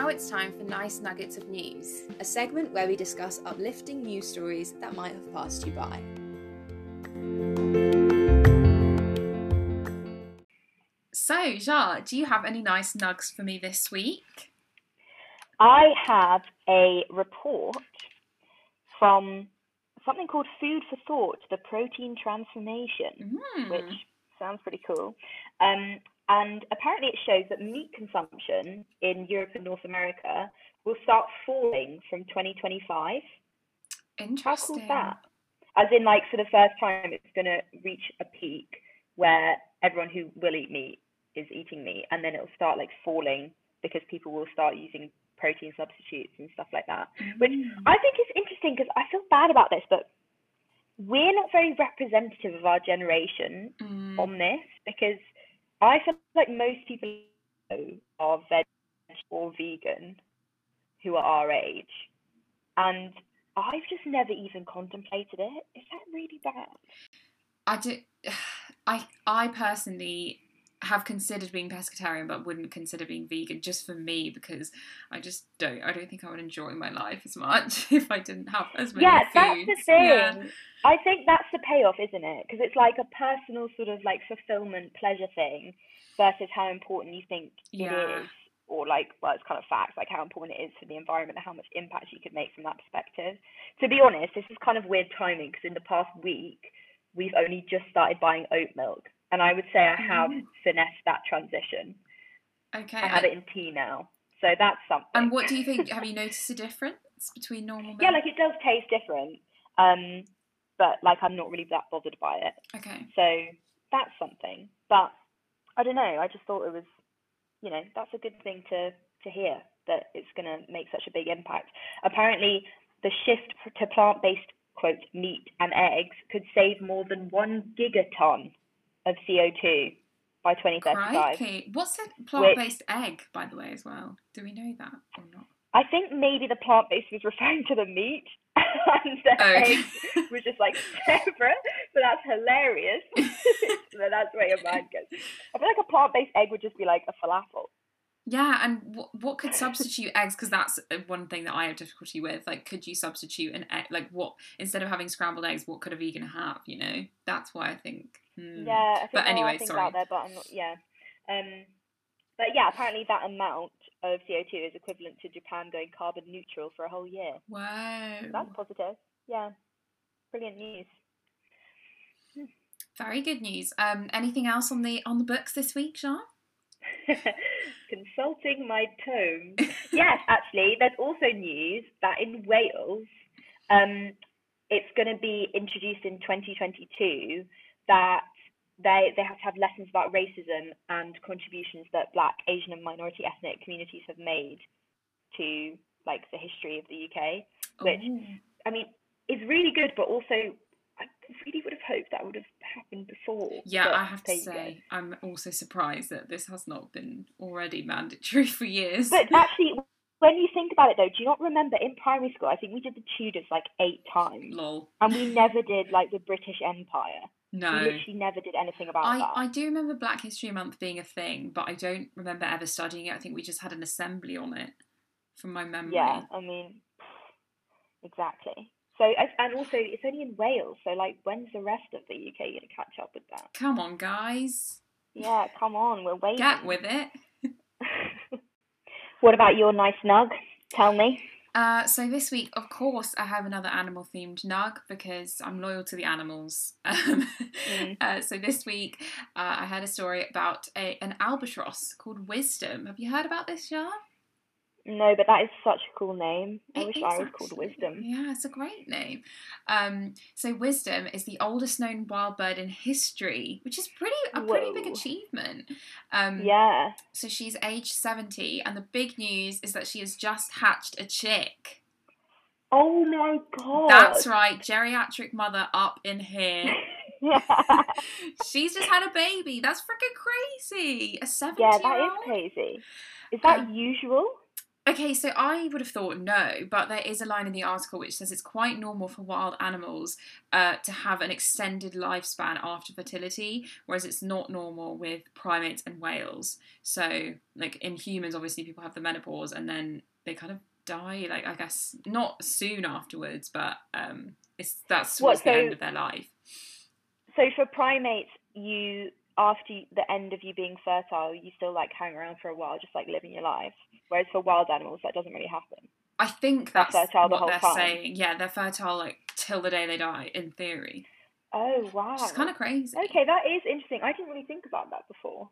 Now it's time for Nice Nuggets of News, a segment where we discuss uplifting news stories that might have passed you by. So, Jar, do you have any nice nugs for me this week? I have a report from something called Food for Thought, the protein transformation, Mm. which sounds pretty cool. Um, and apparently it shows that meat consumption in Europe and North America will start falling from 2025. How Interesting. cool is that? As in, like, for the first time, it's going to reach a peak where everyone who will eat meat is eating meat, and then it'll start like falling because people will start using protein substitutes and stuff like that. Which Mm. I think is interesting because I feel bad about this, but we're not very representative of our generation Mm. on this because I feel like most people are veg or vegan who are our age, and I've just never even contemplated it. Is that really bad? I do. I I personally have considered being pescatarian but wouldn't consider being vegan just for me because I just don't I don't think I would enjoy my life as much if I didn't have as many yeah, foods. that's the thing. Yeah. I think that's the payoff, isn't it? Because it's like a personal sort of like fulfillment pleasure thing versus how important you think Yeah. it is, or like, well, it's kind of facts, like how important it is for the environment and how much impact you could make from that perspective. To be honest, this is kind of weird timing because in the past week, we've only just started buying oat milk. And I would say I have Mm. finessed that transition. Okay. I have it in tea now. So that's something. And what do you think? Have you noticed a difference between normal milk? Yeah, like it does taste different. Um, but like I'm not really that bothered by it. Okay. So that's something. But I don't know. I just thought it was, you know, that's a good thing to to hear that it's going to make such a big impact. Apparently, the shift to plant-based quote meat and eggs could save more than one gigaton of CO2 by 2035. Crikey. What's a plant-based egg, by the way, as well? Do we know that or not? I think maybe the plant-based was referring to the meat and the Oh, okay. eggs was just like separate. So that's hilarious. so that's where your mind goes. I feel like a plant-based egg would just be like a falafel. Yeah, and what what could substitute eggs? Because that's uh, one thing that I have difficulty with. Like, could you substitute an egg? Like, what instead of having scrambled eggs, what could a vegan have? You know, that's why I think. Hmm. Yeah, I think But anyway, things sorry. out there, but I'm not. Yeah, um, but yeah, apparently that amount of CO2 is equivalent to Japan going carbon neutral for a whole year. Wow. That's positive. Yeah, brilliant news. Very good news. Um, anything else on the on the books this week, Jean? Consulting my tome. yes, actually, there's also news that in Wales, um, it's going to be introduced in 2022 that they they have to have lessons about racism and contributions that Black, Asian, and minority ethnic communities have made to like the history of the UK. Oh. Which Ooh. I mean, is really good, but also I really would have hoped that would have happened before. Yeah, I have to say, I'm also surprised that this has not been already mandatory for years. But actually, when you think about it, though, do you not remember in primary school? I think we did the Tudors like eight times, Lol. and we never did like the British Empire. No. We literally never did anything about I, that. I do remember Black History Month being a thing, but I don't remember ever studying it. I think we just had an assembly on it from my memory. Yeah, I mean, exactly. So, and also, it's only in Wales. So, like, when's the rest of the UK going to catch up with that? Come on, guys. Yeah, come on, we're waiting. Get with it. what about your nice nug? Tell me. Uh, so this week, of course, I have another animal themed nug because I'm loyal to the animals. Um, Mm. uh, so this week, uh, I had a story about a, an albatross called Wisdom. Have you heard about this, Jar? No, but that is such a cool name. I It wish I was called. Wisdom. Yeah, it's a great name. Um, so Wisdom is the oldest known wild bird in history, which is pretty a pretty big achievement. Um, Yeah. So she's age seventy, and the big news is that she has just hatched a chick. Oh my god. That's right, geriatric mother up in here. She's just had a baby. That's freaking crazy. A seventy. yeah, that is crazy. Is that Um, usual? Okay, so I would have thought no, but there is a line in the article which says it's quite normal for wild animals uh, to have an extended lifespan after fertility, whereas it's not normal with primates and whales. So, like in humans, obviously people have the menopause and then they kind of die. Like I guess not soon afterwards, but um, it's that's What, towards the end of their life. So for primates, you after the end of you being fertile, you still like hang around for a while, just like living your life. Whereas for wild animals, that doesn't really happen. I think They're that's fertile the what whole they're time. saying. Yeah, they're fertile like till the day they die, in theory. Oh wow. Is kind of crazy. Okay, that is interesting. I didn't really think about that before.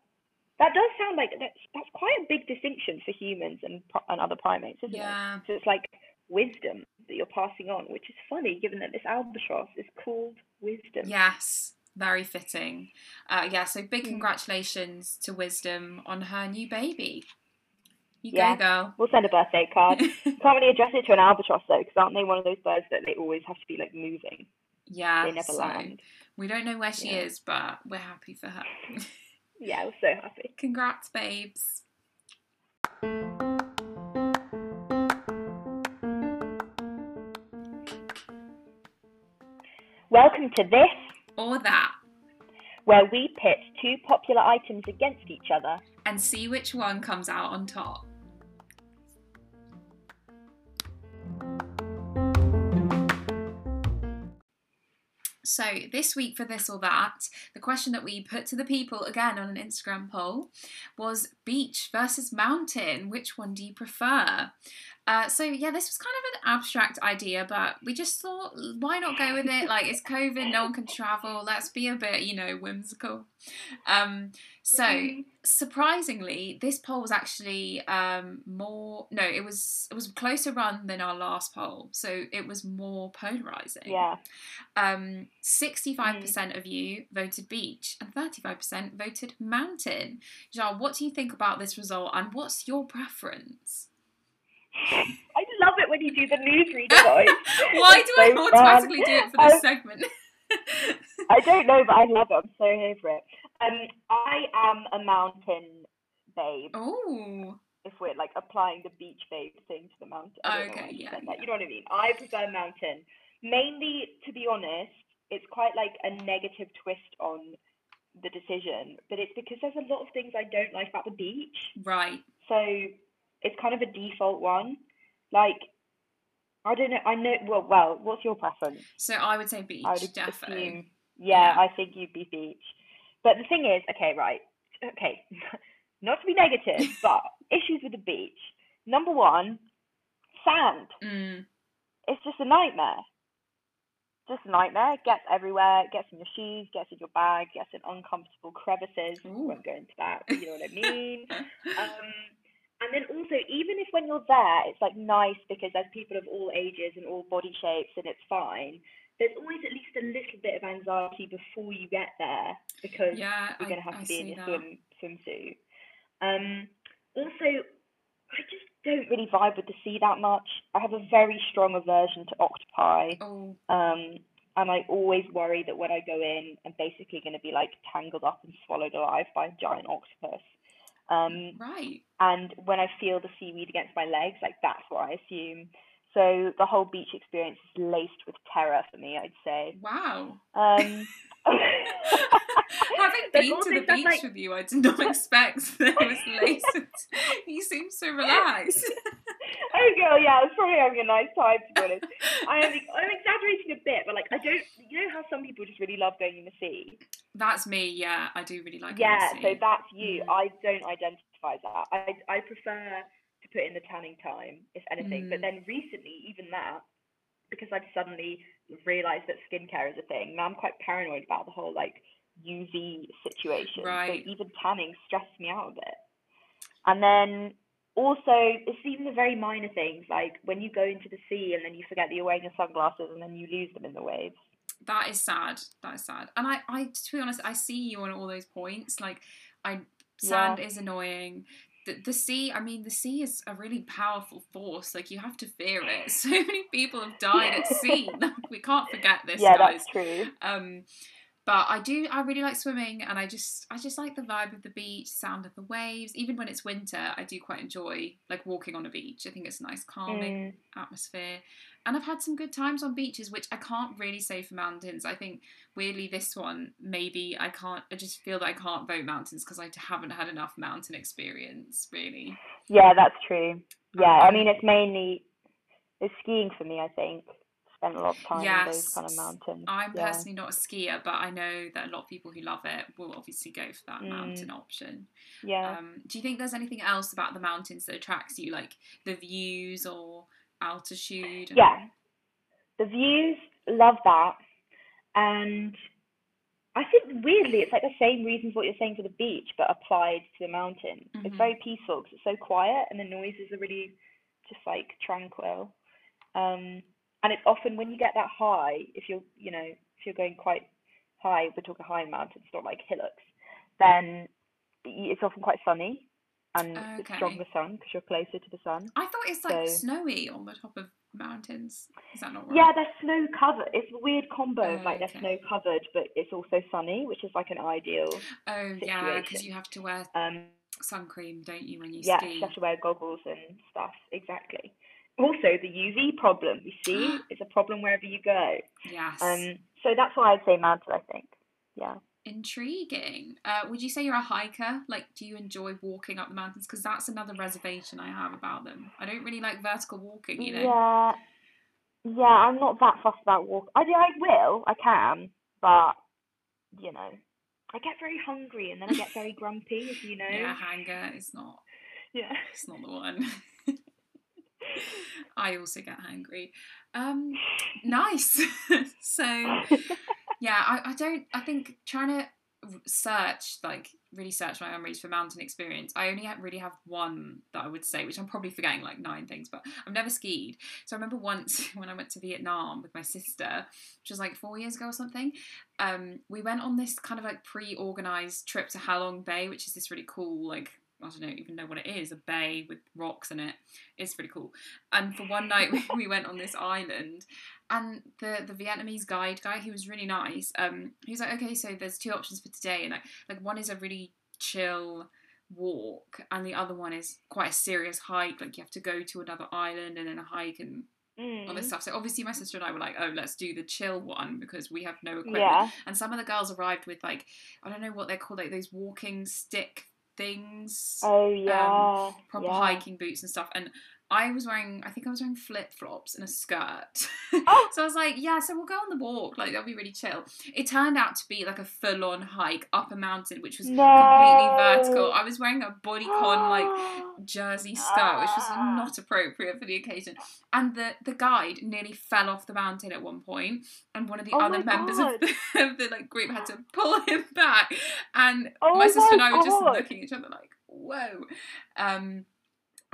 That does sound like that's that's quite a big distinction for humans and and other primates, isn't it? Yeah. So it's like wisdom that you're passing on, which is funny given that this albatross is called wisdom. Yes, very fitting. Uh, yeah, so big Mm. congratulations to Wisdom on her new baby. You Yeah. go, girl. We'll send a birthday card. Can't really address it to an albatross though, because aren't they one of those birds that they always have to be like moving? yeah, they never so land. we don't know where she Yeah. is, but we're happy for her. Yeah, we're so happy. Congrats, babes. Welcome to this, Or that. where we pit two popular items against each other. and see which one comes out on top. So, this week for this or that, the question that we put to the people again on an Instagram poll was beach versus mountain. Which one do you prefer? Uh, so, yeah, this was kind of an abstract idea, but we just thought, why not go with it? Like, it's COVID, no one can travel. Let's be a bit, you know, whimsical. Um, so, surprisingly, this poll was actually um, more. No, it was it was a closer run than our last poll, so it was more polarizing. Yeah. Um, sixty-five percent of you voted beach, and thirty-five percent voted mountain. Jean, what do you think about this result, and what's your preference? I love it when you do the newsreader voice. Why do I so automatically do it for this Um, segment? I don't know, but I love it. I'm so here for it. Um, I am a mountain babe. oh, If we're like applying the beach babe thing to the mountain, I don't know Okay, why yeah, yeah. You know what I mean? I prefer mountain. Mainly, to be honest, it's quite like a negative twist on the decision, but it's because there's a lot of things I don't like about the beach. right. So it's kind of a default one. Like, I don't know. I know. Well, well. What's your preference? So I would say beach, I would defo. assume. Yeah, Yeah. I think you'd be beach. But the thing is, okay, right. Okay, not to be negative, but issues with the beach. Number one, sand. Mm, It's just a nightmare. Just a nightmare. It gets everywhere. It gets in your shoes, gets in your bag, gets in uncomfortable crevices. Ooh. Won't go into that, but you know what I mean. um, and then also, even if when you're there, it's like nice because there's people of all ages and all body shapes, and it's fine. There's always at least a little bit of anxiety before you get there because yeah, you're going to have I to be in your that. swim swimsuit. Um, also, I just don't really vibe with the sea that much. I have a very strong aversion to octopi, Oh, um, and I always worry that when I go in, I'm basically going to be like tangled up and swallowed alive by a giant octopus. Um, right. and when I feel the seaweed against my legs, like that's what I assume. So the whole beach experience is laced with terror for me, I'd say. Wow. Um, Having been to the beach like- with you, I did not expect that it was lace. you seem so relaxed. oh girl, yeah, I was probably having a nice time to be honest. I am I'm exaggerating a bit, but like I don't you know how some people just really love going in the sea? That's me. Yeah, I do really like. It. Yeah, so that's you. Mm. I don't identify that. I I prefer to put in the tanning time, if anything. But Mm. then recently, even that, because I've suddenly realised that skincare is a thing, now I'm quite paranoid about the whole like UV situation. Right. So even tanning stresses me out a bit. And then also, it's even the very minor things, like when you go into the sea and then you forget that you're wearing your sunglasses and then you lose them in the waves. That is sad. That is sad. And I, I, to be honest, I see you on all those points. Like, I sand is annoying. The, the sea, I mean, the sea is a really powerful force. Like, you have to fear it. So many people have died at sea. Like, we can't forget this, yeah, guys. that's true. Um, but I do. I really like swimming, and I just, I just like the vibe of the beach, sound of the waves. Even when it's winter, I do quite enjoy like walking on a beach. I think it's a nice, calming Mm. atmosphere. And I've had some good times on beaches, which I can't really say for mountains. I think weirdly this one, maybe I can't. I just feel that I can't vote mountains because I haven't had enough mountain experience, really. Yeah, that's true. Yeah, I Um, mean it's mainly it's skiing for me. I think spent a lot of time in those kind of mountains. I'm yeah. personally not a skier, but I know that a lot of people who love it will obviously go for that Mm. mountain option. Yeah. Um, do you think there's anything else about the mountains that attracts you, like the views or altitude? and- Yeah. The views, love that. And I think weirdly, it's like the same reasons what you're saying for the beach, but applied to the mountain. It's Mhm. very peaceful because it's so quiet and the noises are really just like tranquil. Um, and it's often when you get that high, if you're, you know, if you're going quite high, we're talking high mountains, not like hillocks, then it's often quite sunny and Okay. stronger sun because you're closer to the sun. I thought it's like So- snowy on the top of mountains. Is that not right? Yeah, they're snow covered. It's a weird combo Oh, like they're okay. snow covered, but it's also sunny, which is like an ideal. Oh yeah, because you have to wear Um, sun cream, don't you, when you yeah, ski? you have to wear goggles and stuff. Exactly. Also, the UV problem. You see, it's a problem wherever you go. Yes. Um, so that's why I'd say mountain. I think. Yeah. Intriguing. Uh, would you say you're a hiker? Like, do you enjoy walking up the mountains? Because that's another reservation I have about them. I don't really like vertical walking, you know. Yeah, yeah, I'm not that fussed about walk. I do, I will, I can, but you know, I get very hungry and then I get very grumpy, as you know. Yeah, hanger is not. Yeah. It's not the one. I also get hungry. Um, nice. so yeah, I, I don't. I think trying to search like really search my memories for mountain experience i only have, really have one that i would say which i'm probably forgetting like nine things but i've never skied so i remember once when i went to vietnam with my sister which was like four years ago or something um, we went on this kind of like pre-organized trip to halong bay which is this really cool like I don't know, even know what it is, a bay with rocks in it. It's pretty cool. And for one night, we, we went on this island, and the the Vietnamese guide guy, he was really nice. Um, he was like, okay, so there's two options for today, and like like one is a really chill walk, and the other one is quite a serious hike. Like you have to go to another island and then a hike and all this Mm. stuff. So obviously my sister and I were like, oh, let's do the chill one because we have no equipment. Yeah. And some of the girls arrived with like, I don't know what they're called, like those walking stick things, Oh um, yeah. proper yeah. hiking boots and stuff. And I was wearing, I think I was wearing flip flops and a skirt. Oh. so I was like, yeah, so we'll go on the walk. Like that'll be really chill. It turned out to be like a full on hike up a mountain, which was completely No. vertical. I was wearing a bodycon like jersey skirt, which was Ah. not appropriate for the occasion. And the, the guide nearly fell off the mountain at one point, and one of the Oh other members of the, of the like group had to pull him back. And Oh my sister and I were just looking at each other like, "Whoa!" Um,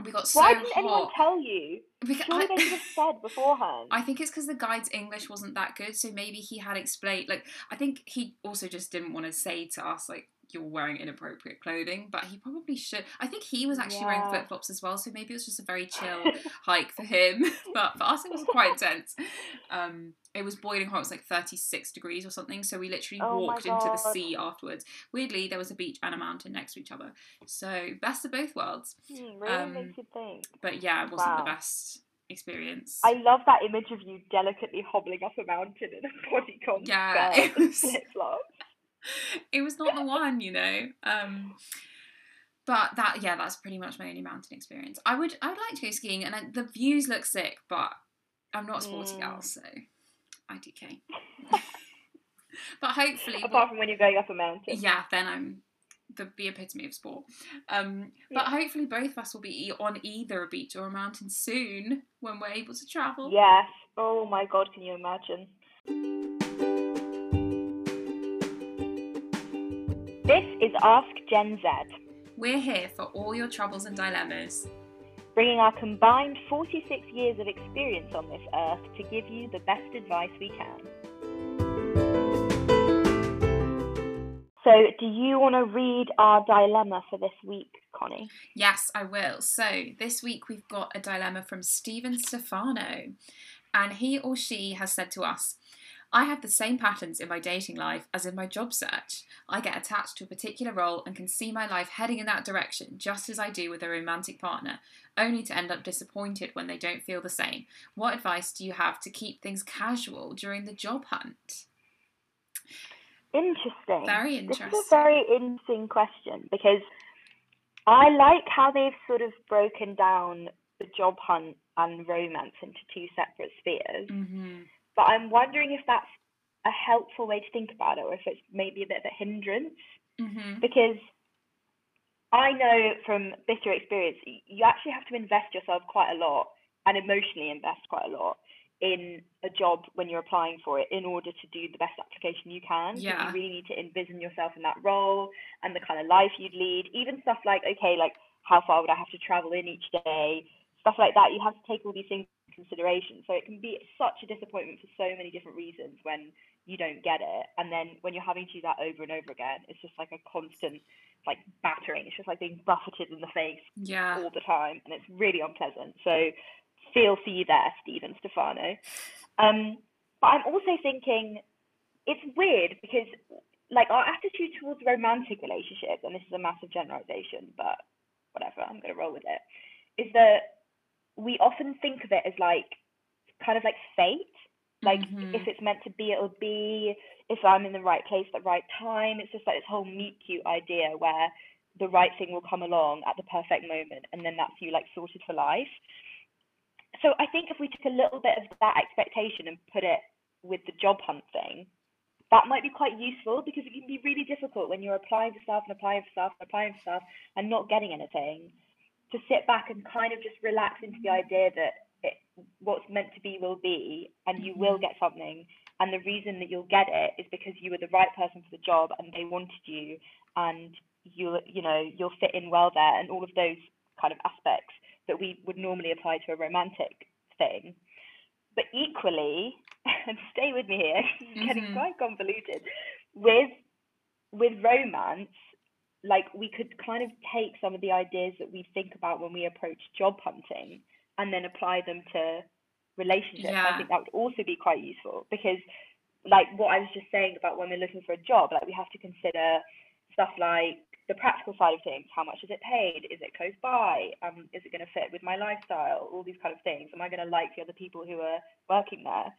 we got so Why didn't anyone tell you? Because Surely I- they could have said beforehand. I think it's because the guide's English wasn't that good, so maybe he had explained. Like, I think he also just didn't want to say to us like you're wearing inappropriate clothing, but he probably should. I think he was actually wearing flip flops as well, so maybe it was just a very chill hike for him. but for us, it was quite intense. Um, it was boiling hot; it was like 36 degrees or something. So we literally Oh walked into the sea afterwards. Weirdly, there was a beach and a mountain next to each other, so best of both worlds. Hmm, really um, makes you think. But yeah, it wasn't the best experience. I love that image of you delicately hobbling up a mountain in a bodycon Yeah, it was- flip-flops. it was not the one, you know. Um, but that, yeah, that's pretty much my only mountain experience. I would, I would like to go skiing, and I, the views look sick, but I'm not a sporty Mm. so IDK. but hopefully, Apart from when you're going up a mountain. yeah, then I'm the, the epitome of sport. Um, but Yeah. hopefully, both of us will be on either a beach or a mountain soon when we're able to travel. Yes. Oh my god, can you imagine? This is Ask Gen Z, We're here for all your troubles and dilemmas. bringing our combined 46 years of experience on this earth to give you the best advice we can. So, do you want to read our dilemma for this week, Connie? Yes, I will. So this week we've got a dilemma from Stephen Stefano, and he or she has said to us, I have the same patterns in my dating life as in my job search. I get attached to a particular role and can see my life heading in that direction, just as I do with a romantic partner, only to end up disappointed when they don't feel the same. What advice do you have to keep things casual during the job hunt? Interesting. Very interesting. This is a very interesting question because I like how they've sort of broken down the job hunt and romance into two separate spheres. Mm-hmm. But I'm wondering if that's a helpful way to think about it or if it's maybe a bit of a hindrance Mm-hmm. because I know from bitter experience, you actually have to invest yourself quite a lot and emotionally invest quite a lot in a job when you're applying for it in order to do the best application you can. Yeah. You really need to envision yourself in that role and the kind of life you'd lead. Even stuff like, okay, like how far would I have to travel in each day? Stuff like that. You have to take all these things consideration. So it can be such a disappointment for so many different reasons when you don't get it. And then when you're having to do that over and over again, it's just like a constant like battering. It's just like being buffeted in the face Yeah. all the time, and it's really unpleasant. So feel for you there, Stephen Stefano. Um, but I'm also thinking it's weird because like our attitude towards romantic relationships, and this is a massive generalization, but whatever, I'm gonna roll with it, is that we often think of it as like kind of like fate Like Mhm. if it's meant to be, it'll be. If I'm in the right place at the right time, it's just like this whole meet cute idea where the right thing will come along at the perfect moment, and then that's you like sorted for life. So I think if we took a little bit of that expectation and put it with the job hunt thing, that might be quite useful because it can be really difficult when you're applying for stuff and applying for stuff and applying for stuff and not getting anything to sit back and kind of just relax into the idea that it, what's meant to be will be and you will mm-hmm. get something. And the reason that you'll get it is because you were the right person for the job and they wanted you and you'll you know you'll fit in well there and all of those kind of aspects that we would normally apply to a romantic thing. But equally and stay with me here it's getting mm-hmm. quite convoluted. With with romance like we could kind of take some of the ideas that we think about when we approach job hunting and then apply them to relationships. Yeah. I think that would also be quite useful because like what I was just saying about when we're looking for a job, like we have to consider stuff like the practical side of things. How much is it paid? Is it close by? Um, is it going to fit with my lifestyle? All these kind of things. Am I going to like the other people who are working there?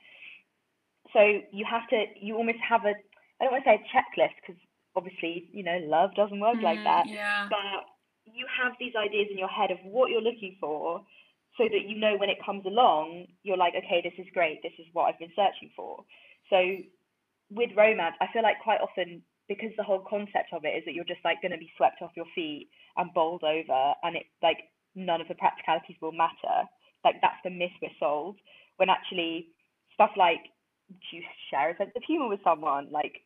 So you have to, you almost have a, I don't want to say a checklist because obviously, you know, love doesn't work like Mm, that Yeah. but you have these ideas in your head of what you're looking for so that you know when it comes along you're like okay this is great. This is what i've been searching for. So with romance i feel like quite often because the whole concept of it is that you're just like going to be swept off your feet and bowled over and it like none of the practicalities will matter like that's the myth we're sold. When actually stuff like do you share a sense of humor with someone? Like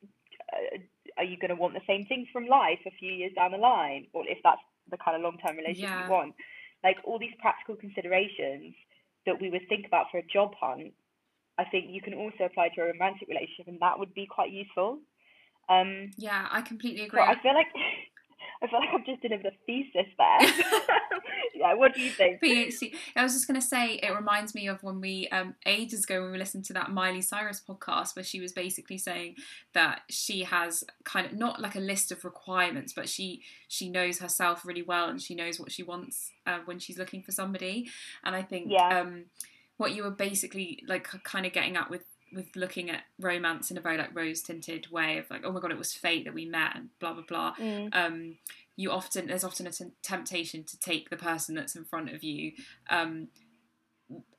are you going to want the same things from life a few years down the line or if that's the kind of long-term relationship Yeah. you want like all these practical considerations that we would think about for a job hunt i think you can also apply to a romantic relationship and that would be quite useful um Yeah, I completely agree. i feel like i feel like i've just delivered a thesis there yeah what do you think PhD. I was just going to say, it reminds me of when we, um, ages ago, when we listened to that Miley Cyrus podcast, where she was basically saying that she has kind of not like a list of requirements, but she she knows herself really well and she knows what she wants uh, when she's looking for somebody. And I think Yeah. um, what you were basically like kind of getting at with with looking at romance in a very like rose tinted way of like, oh my god, it was fate that we met and blah blah blah. Mm, um, you often there's often a t- temptation to take the person that's in front of you um,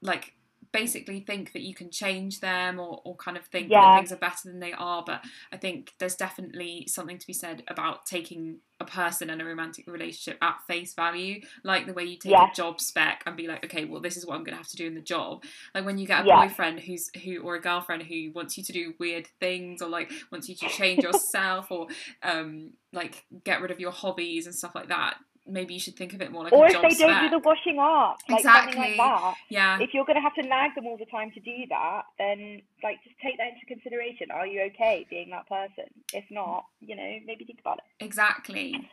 like basically think that you can change them or, or kind of think Yeah. that things are better than they are but i think there's definitely something to be said about taking a person and a romantic relationship at face value like the way you take Yeah. a job spec and be like okay well this is what i'm going to have to do in the job like when you get a Yeah. boyfriend who's who or a girlfriend who wants you to do weird things or like wants you to change yourself or um like get rid of your hobbies and stuff like that maybe you should think of it more like or a if they don't do the washing up like something Exactly. like that yeah if you're going to have to nag them all the time to do that, then like just take that into consideration. Are you okay being that person? If not, you know, maybe think about it. exactly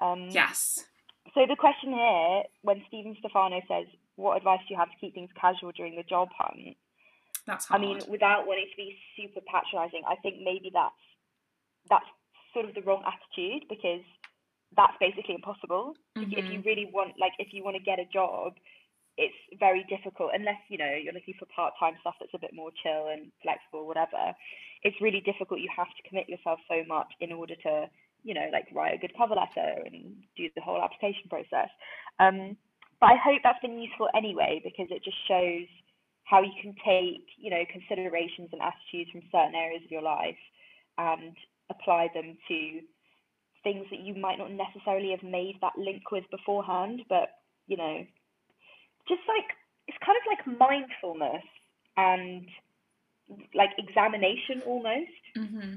Um, yes So the question here, when Stephen Stefano says, "What advice do you have to keep things casual during the job hunt?" that's I mean, without wanting to be super patronising, I think maybe that's that's sort of the wrong attitude because that's basically impossible. If, if you Mhm. really want, like, if you want to get a job, it's very difficult unless you know you're looking for part-time stuff that's a bit more chill and flexible, whatever. It's really difficult. You have to commit yourself so much in order to, you know, like write a good cover letter and do the whole application process. Um, but I hope that's been useful anyway because it just shows how you can take, you know, considerations and attitudes from certain areas of your life and apply them to things that you might not necessarily have made that link with beforehand, but you know, just like it's kind of like mindfulness and like examination almost. hmm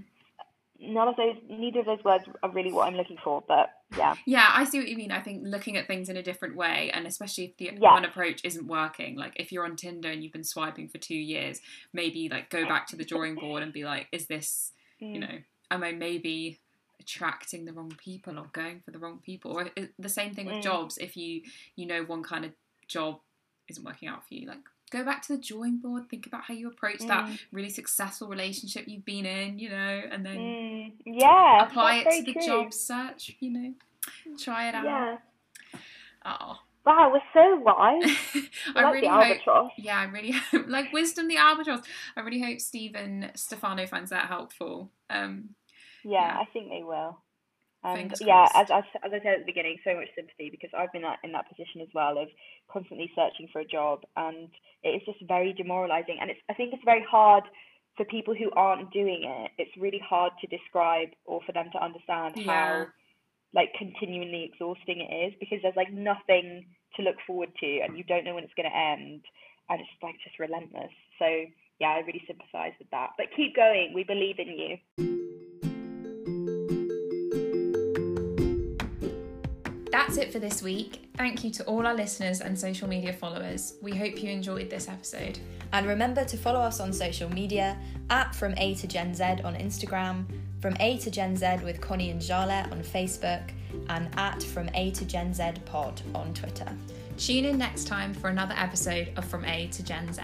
None of those, neither of those words are really what I'm looking for, but yeah, Yeah, I see what you mean. I think looking at things in a different way, and especially if the Yeah. one approach isn't working, like if you're on Tinder and you've been swiping for two years, maybe like go back to the drawing board and be like, is this, you Mm. know, am I maybe attracting the wrong people or going for the wrong people? Or the same thing with Mm. jobs. If you you know one kind of job isn't working out for you, like go back to the drawing board, think about how you approach that Mm. really successful relationship you've been in, you know, and then Mm, yeah, apply it to the true. job search, you know, try it out. Yeah. Oh, Wow, we're so wise. I like really the hope. albatross. Yeah, I really hope, like wisdom the albatross. I really hope Stephen Stefano finds that helpful. Um, Yeah, Yeah. I think they will. And yeah, as, as as I said at the beginning, so much sympathy because I've been that, in that position as well of constantly searching for a job, and it is just very demoralizing. And it's I think it's very hard for people who aren't doing it. It's really hard to describe or for them to understand Yeah. how like continually exhausting it is because there's like nothing to look forward to, and you don't know when it's going to end, and it's like just relentless. So yeah, I really sympathise with that. But keep going. We believe in you. That's it for this week. Thank you to all our listeners and social media followers. We hope you enjoyed this episode. And remember to follow us on social media at From A to Gen Z on Instagram, From A to Gen Z with Connie and Jarlath on Facebook, and at From A to Gen Z Pod on Twitter. Tune in next time for another episode of From A to Gen Z.